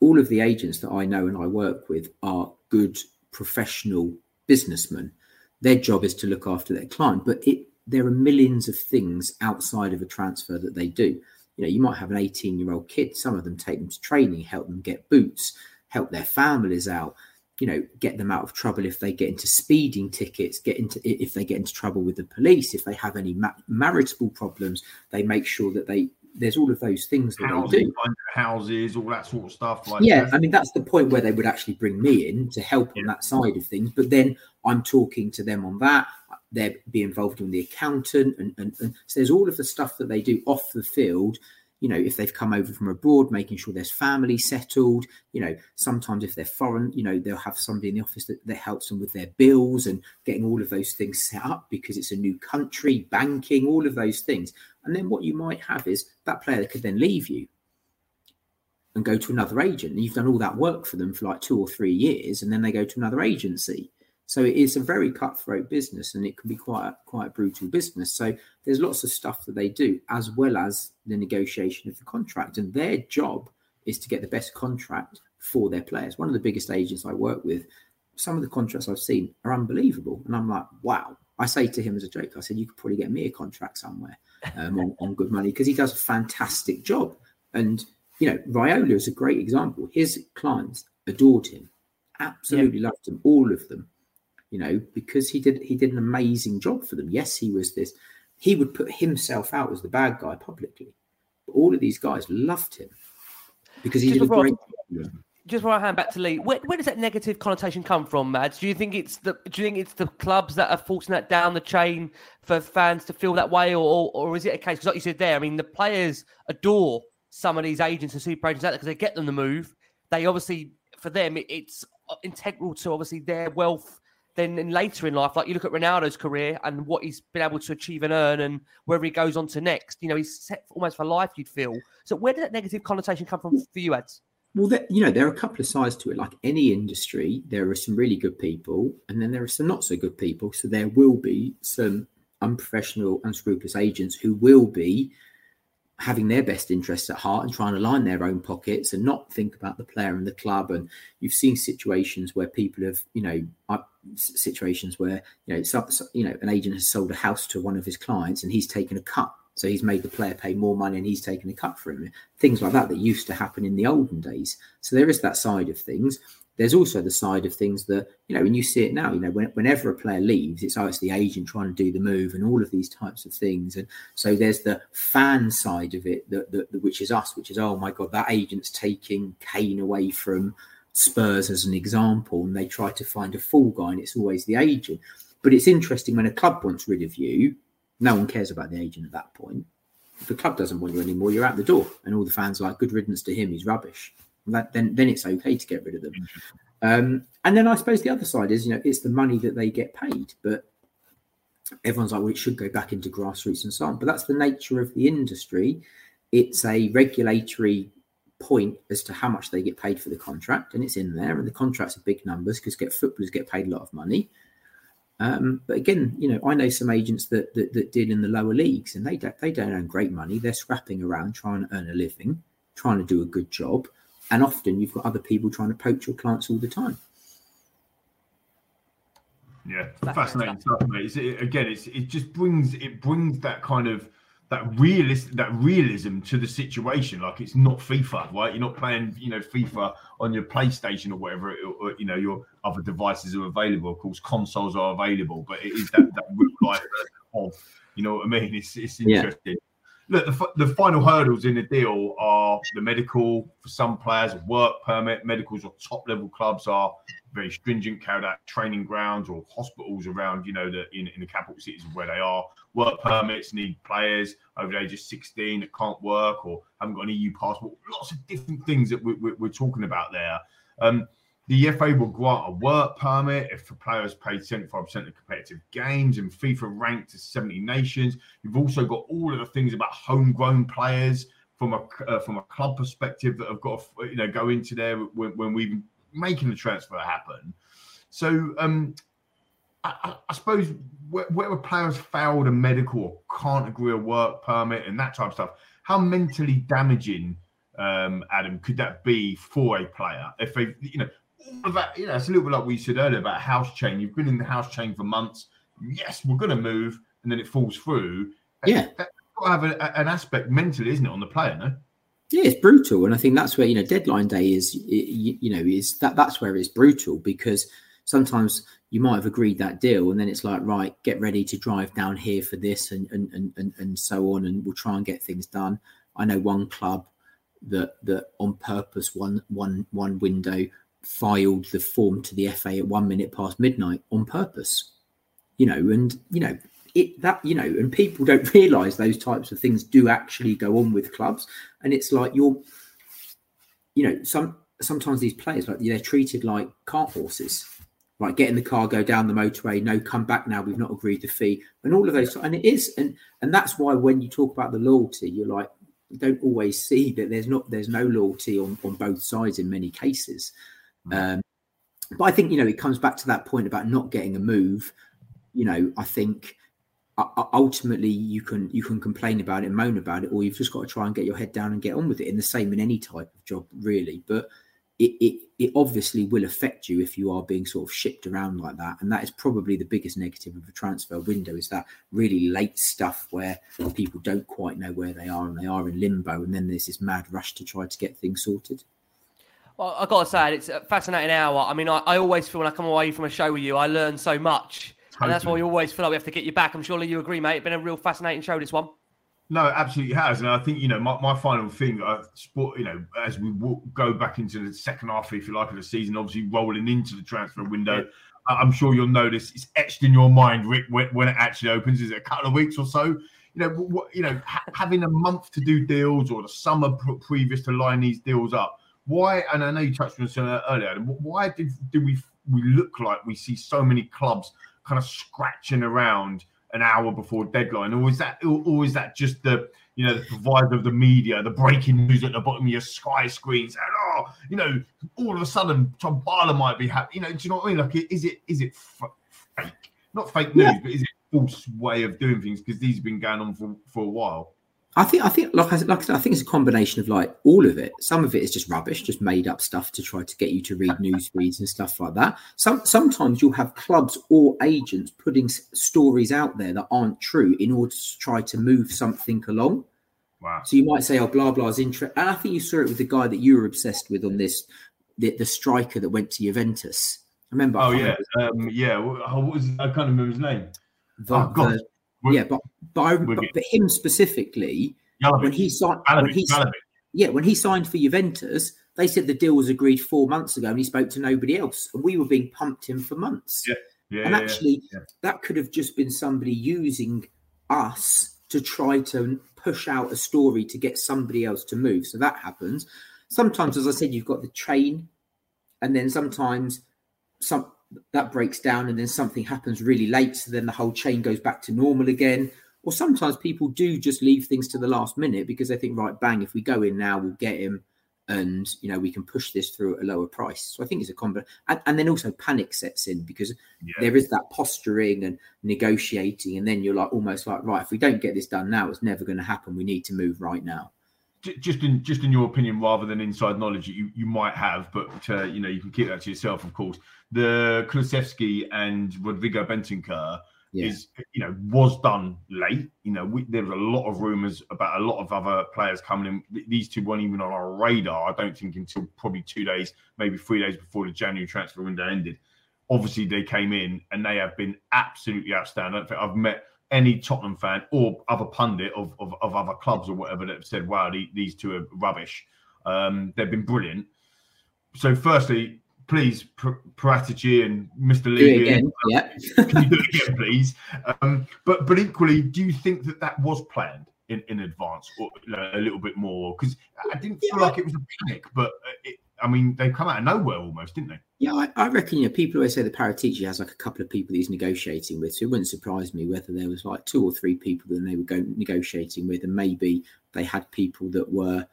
All of the agents that I know and I work with are good professional businessmen. Their job is to look after their client, but it there are millions of things outside of a transfer that they do. You know, you might have an 18 year old kid, some of them take them to training, help them get boots help their families out you know get them out of trouble if they get into speeding tickets get into if they get into trouble with the police if they have any ma- marital problems they make sure that they there's all of those things that Housing, they do houses all that sort of stuff like yeah that. i mean that's the point where they would actually bring me in to help yeah. on that side of things but then i'm talking to them on that they'd be involved in the accountant and, and, and so there's all of the stuff that they do off the field you know, if they've come over from abroad, making sure there's family settled. You know, sometimes if they're foreign, you know, they'll have somebody in the office that, that helps them with their bills and getting all of those things set up because it's a new country, banking, all of those things. And then what you might have is that player could then leave you and go to another agent. And you've done all that work for them for like two or three years, and then they go to another agency. So it is a very cutthroat business, and it can be quite quite a brutal business. So there's lots of stuff that they do, as well as the negotiation of the contract. And their job is to get the best contract for their players. One of the biggest agents I work with, some of the contracts I've seen are unbelievable, and I'm like, wow. I say to him as a joke, I said, you could probably get me a contract somewhere. um, on, on good money because he does a fantastic job. And you know, Raiola is a great example. His clients adored him, absolutely yeah. loved him, all of them. You know, because he did he did an amazing job for them. Yes, he was this. He would put himself out as the bad guy publicly, but all of these guys loved him because he Just did a great job just before I hand back to Lee, where, where, does that negative connotation come from, Mads? Do you think it's the do you think it's the clubs that are forcing that down the chain for fans to feel that way, or or, or is it a case? Because like you said there, I mean, the players adore some of these agents and super agents out there because they get them the move. They obviously, for them, it, it's integral to obviously their wealth. Then in later in life, like you look at Ronaldo's career and what he's been able to achieve and earn, and wherever he goes on to next, you know, he's set almost for life. You'd feel. So where did that negative connotation come from for you, Ads? Well, there, you know, there are a couple of sides to it. Like any industry, there are some really good people, and then there are some not so good people. So there will be some unprofessional, unscrupulous agents who will be having their best interests at heart and trying to line their own pockets and not think about the player and the club. And you've seen situations where people have, you know, uh, situations where you know, you know, an agent has sold a house to one of his clients and he's taken a cut so he's made the player pay more money and he's taken a cut for him. Things like that that used to happen in the olden days. So there is that side of things. There's also the side of things that, you know, when you see it now, you know, when, whenever a player leaves, it's, it's the agent trying to do the move and all of these types of things. And so there's the fan side of it, that, that, which is us, which is, oh my God, that agent's taking Kane away from Spurs as an example. And they try to find a fall guy and it's always the agent. But it's interesting when a club wants rid of you, no one cares about the agent at that point. If the club doesn't want you anymore, you're out the door, and all the fans are like, "Good riddance to him. He's rubbish." That, then, then it's okay to get rid of them. Um, and then I suppose the other side is, you know, it's the money that they get paid, but everyone's like, well, it should go back into grassroots and so on. But that's the nature of the industry. It's a regulatory point as to how much they get paid for the contract, and it's in there. And the contracts are big numbers because get footballers get paid a lot of money. Um, but again, you know, I know some agents that, that, that deal in the lower leagues, and they don't, they don't earn great money. They're scrapping around trying to earn a living, trying to do a good job, and often you've got other people trying to poach your clients all the time. Yeah, fascinating stuff, mate. It's, it, again, it's, it just brings it brings that kind of that realist that realism to the situation. Like it's not FIFA, right? You're not playing, you know, FIFA on your PlayStation or whatever. Or, you know, your other devices are available. Of course, consoles are available, but it is that, that real life of, you know what I mean? It's it's interesting. Yeah. Look, the, the final hurdles in the deal are the medical for some players, work permit. Medicals or top level clubs are very stringent, carried out training grounds or hospitals around, you know, the in, in the capital cities where they are. Work permits need players over the age of 16 that can't work or haven't got an EU passport. Lots of different things that we, we, we're talking about there. Um, the FA will grant a work permit if the has paid 75% of competitive games and FIFA ranked to 70 nations. You've also got all of the things about homegrown players from a uh, from a club perspective that have got to you know go into there when, when we making the transfer happen. So um, I, I, suppose where, where, a player's failed a medical or can't agree a work permit and that type of stuff, how mentally damaging, um, Adam, could that be for a player if they, you know, that, you know, it's a little bit like we said earlier about house chain. You've been in the house chain for months. Yes, we're going to move, and then it falls through. Yeah, that's got to have a, an aspect mentally, isn't it, on the player? No. Yeah, it's brutal, and I think that's where you know deadline day is. You know, is that that's where it's brutal because sometimes you might have agreed that deal, and then it's like, right, get ready to drive down here for this, and and and and, and so on, and we'll try and get things done. I know one club that that on purpose one one one window filed the form to the FA at one minute past midnight on purpose. You know, and you know it that you know, and people don't realise those types of things do actually go on with clubs, and it's like you're, you know, some sometimes these players like they're treated like cart horses. Like get in the car, go down the motorway. No, come back now. We've not agreed the fee, and all of those. And it is, and and that's why when you talk about the loyalty, you're like, you don't always see that there's not there's no loyalty on on both sides in many cases. Mm. Um, but I think you know it comes back to that point about not getting a move. You know, I think ultimately you can you can complain about it, moan about it, or you've just got to try and get your head down and get on with it. In the same in any type of job, really. But it, it it obviously will affect you if you are being sort of shipped around like that and that is probably the biggest negative of a transfer window is that really late stuff where people don't quite know where they are and they are in limbo and then there's this mad rush to try to get things sorted well i got to say it's a fascinating hour i mean I, I, always feel when i come away from a show with you i learn so much totally. and that's why we always feel like we have to get you back i'm sure you agree mate it's been a real fascinating show this one no, absolutely has, and I think you know my, my final thing. Uh, sport, you know, as we go back into the second half, if you like, of the season, obviously rolling into the transfer window. Yeah. I'm sure you'll notice it's etched in your mind, Rick, when, when, it actually opens. Is it a couple of weeks or so? You know, what, you know, ha- having a month to do deals or the summer previous to line these deals up. Why? And I know you touched on this uh, earlier. Why did do we we look like we see so many clubs kind of scratching around? an hour before deadline, or is that, or is that just the, you know, the provider of the media, the breaking news at the bottom of your Sky screen saying, oh, you know, all of a sudden Tom Barlow might be happy. You know, do you know what I mean? Like, is it is it f- fake? Not fake news, yeah. but is it false way of doing things? Because these have been going on for for a while. I think I think like I, like I said, I think it's a combination of like all of it. Some of it is just rubbish, just made up stuff to try to get you to read news feeds and stuff like that. Some sometimes you'll have clubs or agents putting s- stories out there that aren't true in order to try to move something along. Wow. So you might say, "Oh, blah blah is interesting," and I think you saw it with the guy that you were obsessed with on this, the, the striker that went to Juventus. I Remember? Oh yeah, um, yeah. What was I can't remember his name. The, oh, God. The, yeah, but but, I, but, but him specifically, Vlahovic. when he signed, when he, yeah, when he signed for Juventus, they said the deal was agreed four months ago, and he spoke to nobody else, and we were being pumped him for months. Yeah, yeah and actually, yeah. that could have just been somebody using us to try to push out a story to get somebody else to move. So that happens. Sometimes, as I said, you've got the train, and then sometimes some that breaks down and then something happens really late so then the whole chain goes back to normal again. Or sometimes people do just leave things to the last minute because they think right bang if we go in now we'll get him and you know we can push this through at a lower price. So i think it's a combo and, and then also panic sets in because yeah. there is that posturing and negotiating and then you're like almost like right if we don't get this done now it's never going to happen. We need to move right now just in just in your opinion, rather than inside knowledge you you might have, but uh, you know you can keep that to yourself, of course. The Kulusevski and Rodrigo Bentancur yeah. is you know was done late. You know we, there was a lot of rumours about a lot of other players coming in. These two weren't even on our radar. I don't think until probably two days, maybe three days before the January transfer window ended. Obviously, they came in and they have been absolutely outstanding. I've met any Tottenham fan or other pundit of, of, of other clubs or whatever that have said, wow, these two are rubbish. Um, they've been brilliant. So, firstly, please, Paratici and Mr. Levy. Yeah. can you do it again, please? Um, but but equally, do you think that that was planned in, in advance or a little bit more? Because I didn't feel yeah. like it was a panic, but it, I mean, they come out of nowhere almost, didn't they? Yeah, I, I, reckon. You know, people always say the Paratici has like a couple of people he's negotiating with. So it wouldn't surprise me whether there was like two or three people that they were going negotiating with, and maybe they had people that were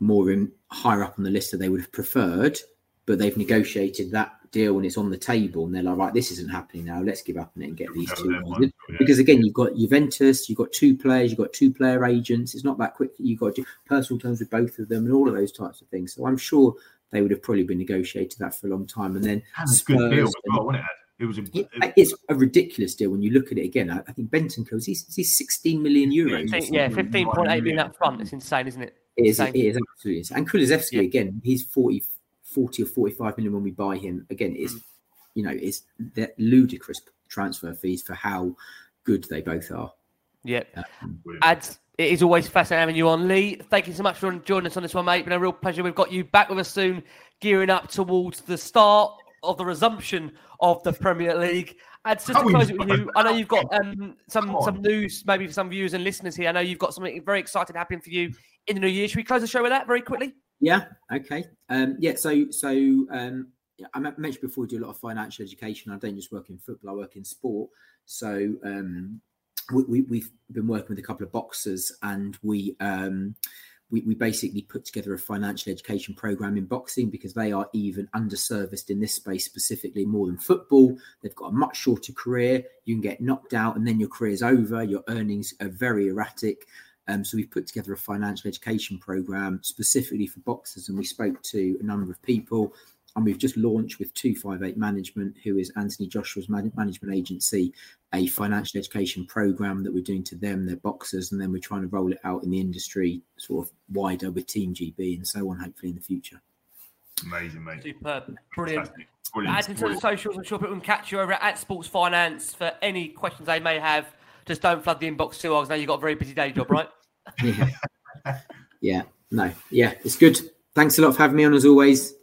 more in higher up on the list that they would have preferred, but they've negotiated that deal and it's on the table, and they're like, right, this isn't happening now. Let's give up on it and get these two. yeah. Because again, you've got Juventus, you've got two players, you've got two player agents. It's not that quick. You've got to do personal terms with both of them and all of those types of things. So I'm sure they would have probably been negotiated that for a long time. And then That's Spurs, good deal as well, wasn't it? It was a, it, it's a ridiculous deal when you look at it again. I, I think Benton is he's, he's 16 million euros. Yeah, 15.8 million up front. It's insane, isn't it? It is, it is absolutely. Insane. And Kulusevski yeah. again, he's 40, 40 or 45 million when we buy him. Again, it's mm. you know, it's that ludicrous transfer fees for how good they both are. Yeah. Um, Ads it is always fascinating having you on, Lee. Thank you so much for joining us on this one, mate. Been a real pleasure. We've got you back with us soon, gearing up towards the start of the resumption of the Premier League. And just to close it with you, I know you've got um, some some news, maybe for some viewers and listeners here. I know you've got something very exciting happening for you in the new year. Should we close the show with that very quickly? Yeah. Okay. Um, yeah. So so um, I mentioned before we do a lot of financial education. I don't just work in football; I work in sport. So um, we, we, have been working with a couple of boxers and we, um, we, we basically put together a financial education program in boxing because they are even underserviced in this space specifically more than football. They've got a much shorter career. You can get knocked out and then your career's over. Your earnings are very erratic. Um, so we've put together a financial education program specifically for boxers, and we spoke to a number of people. And we've just launched with 258 Management, who is Anthony Joshua's man- management agency, a financial education program that we're doing to them, their boxers, and then we're trying to roll it out in the industry sort of wider with Team GB and so on, hopefully in the future. Amazing, mate. Superb. Brilliant. Fantastic. Brilliant. Add into the socials. I'm sure people can catch you over at Sports Finance for any questions they may have. Just don't flood the inbox too hard. 'cause Now you've got a very busy day job, right? Yeah. yeah. No. Yeah. It's good. Thanks a lot for having me on as always.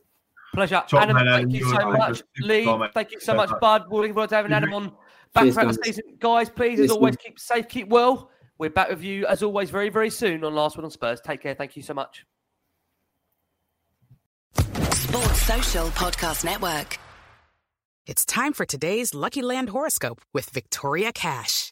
Pleasure. Top Adam, man, thank you you're so a much. Lee, star, thank you so So much. much. Bud, we're looking forward to having Adam on back Cheers, the guys. season. Guys, please, as always, man. keep safe, keep well. We're back with you, as always, very, very soon on Last Word on Spurs. Take care. Thank you so much. Sports Social Podcast Network. It's time for today's Lucky Land horoscope with Victoria Cash.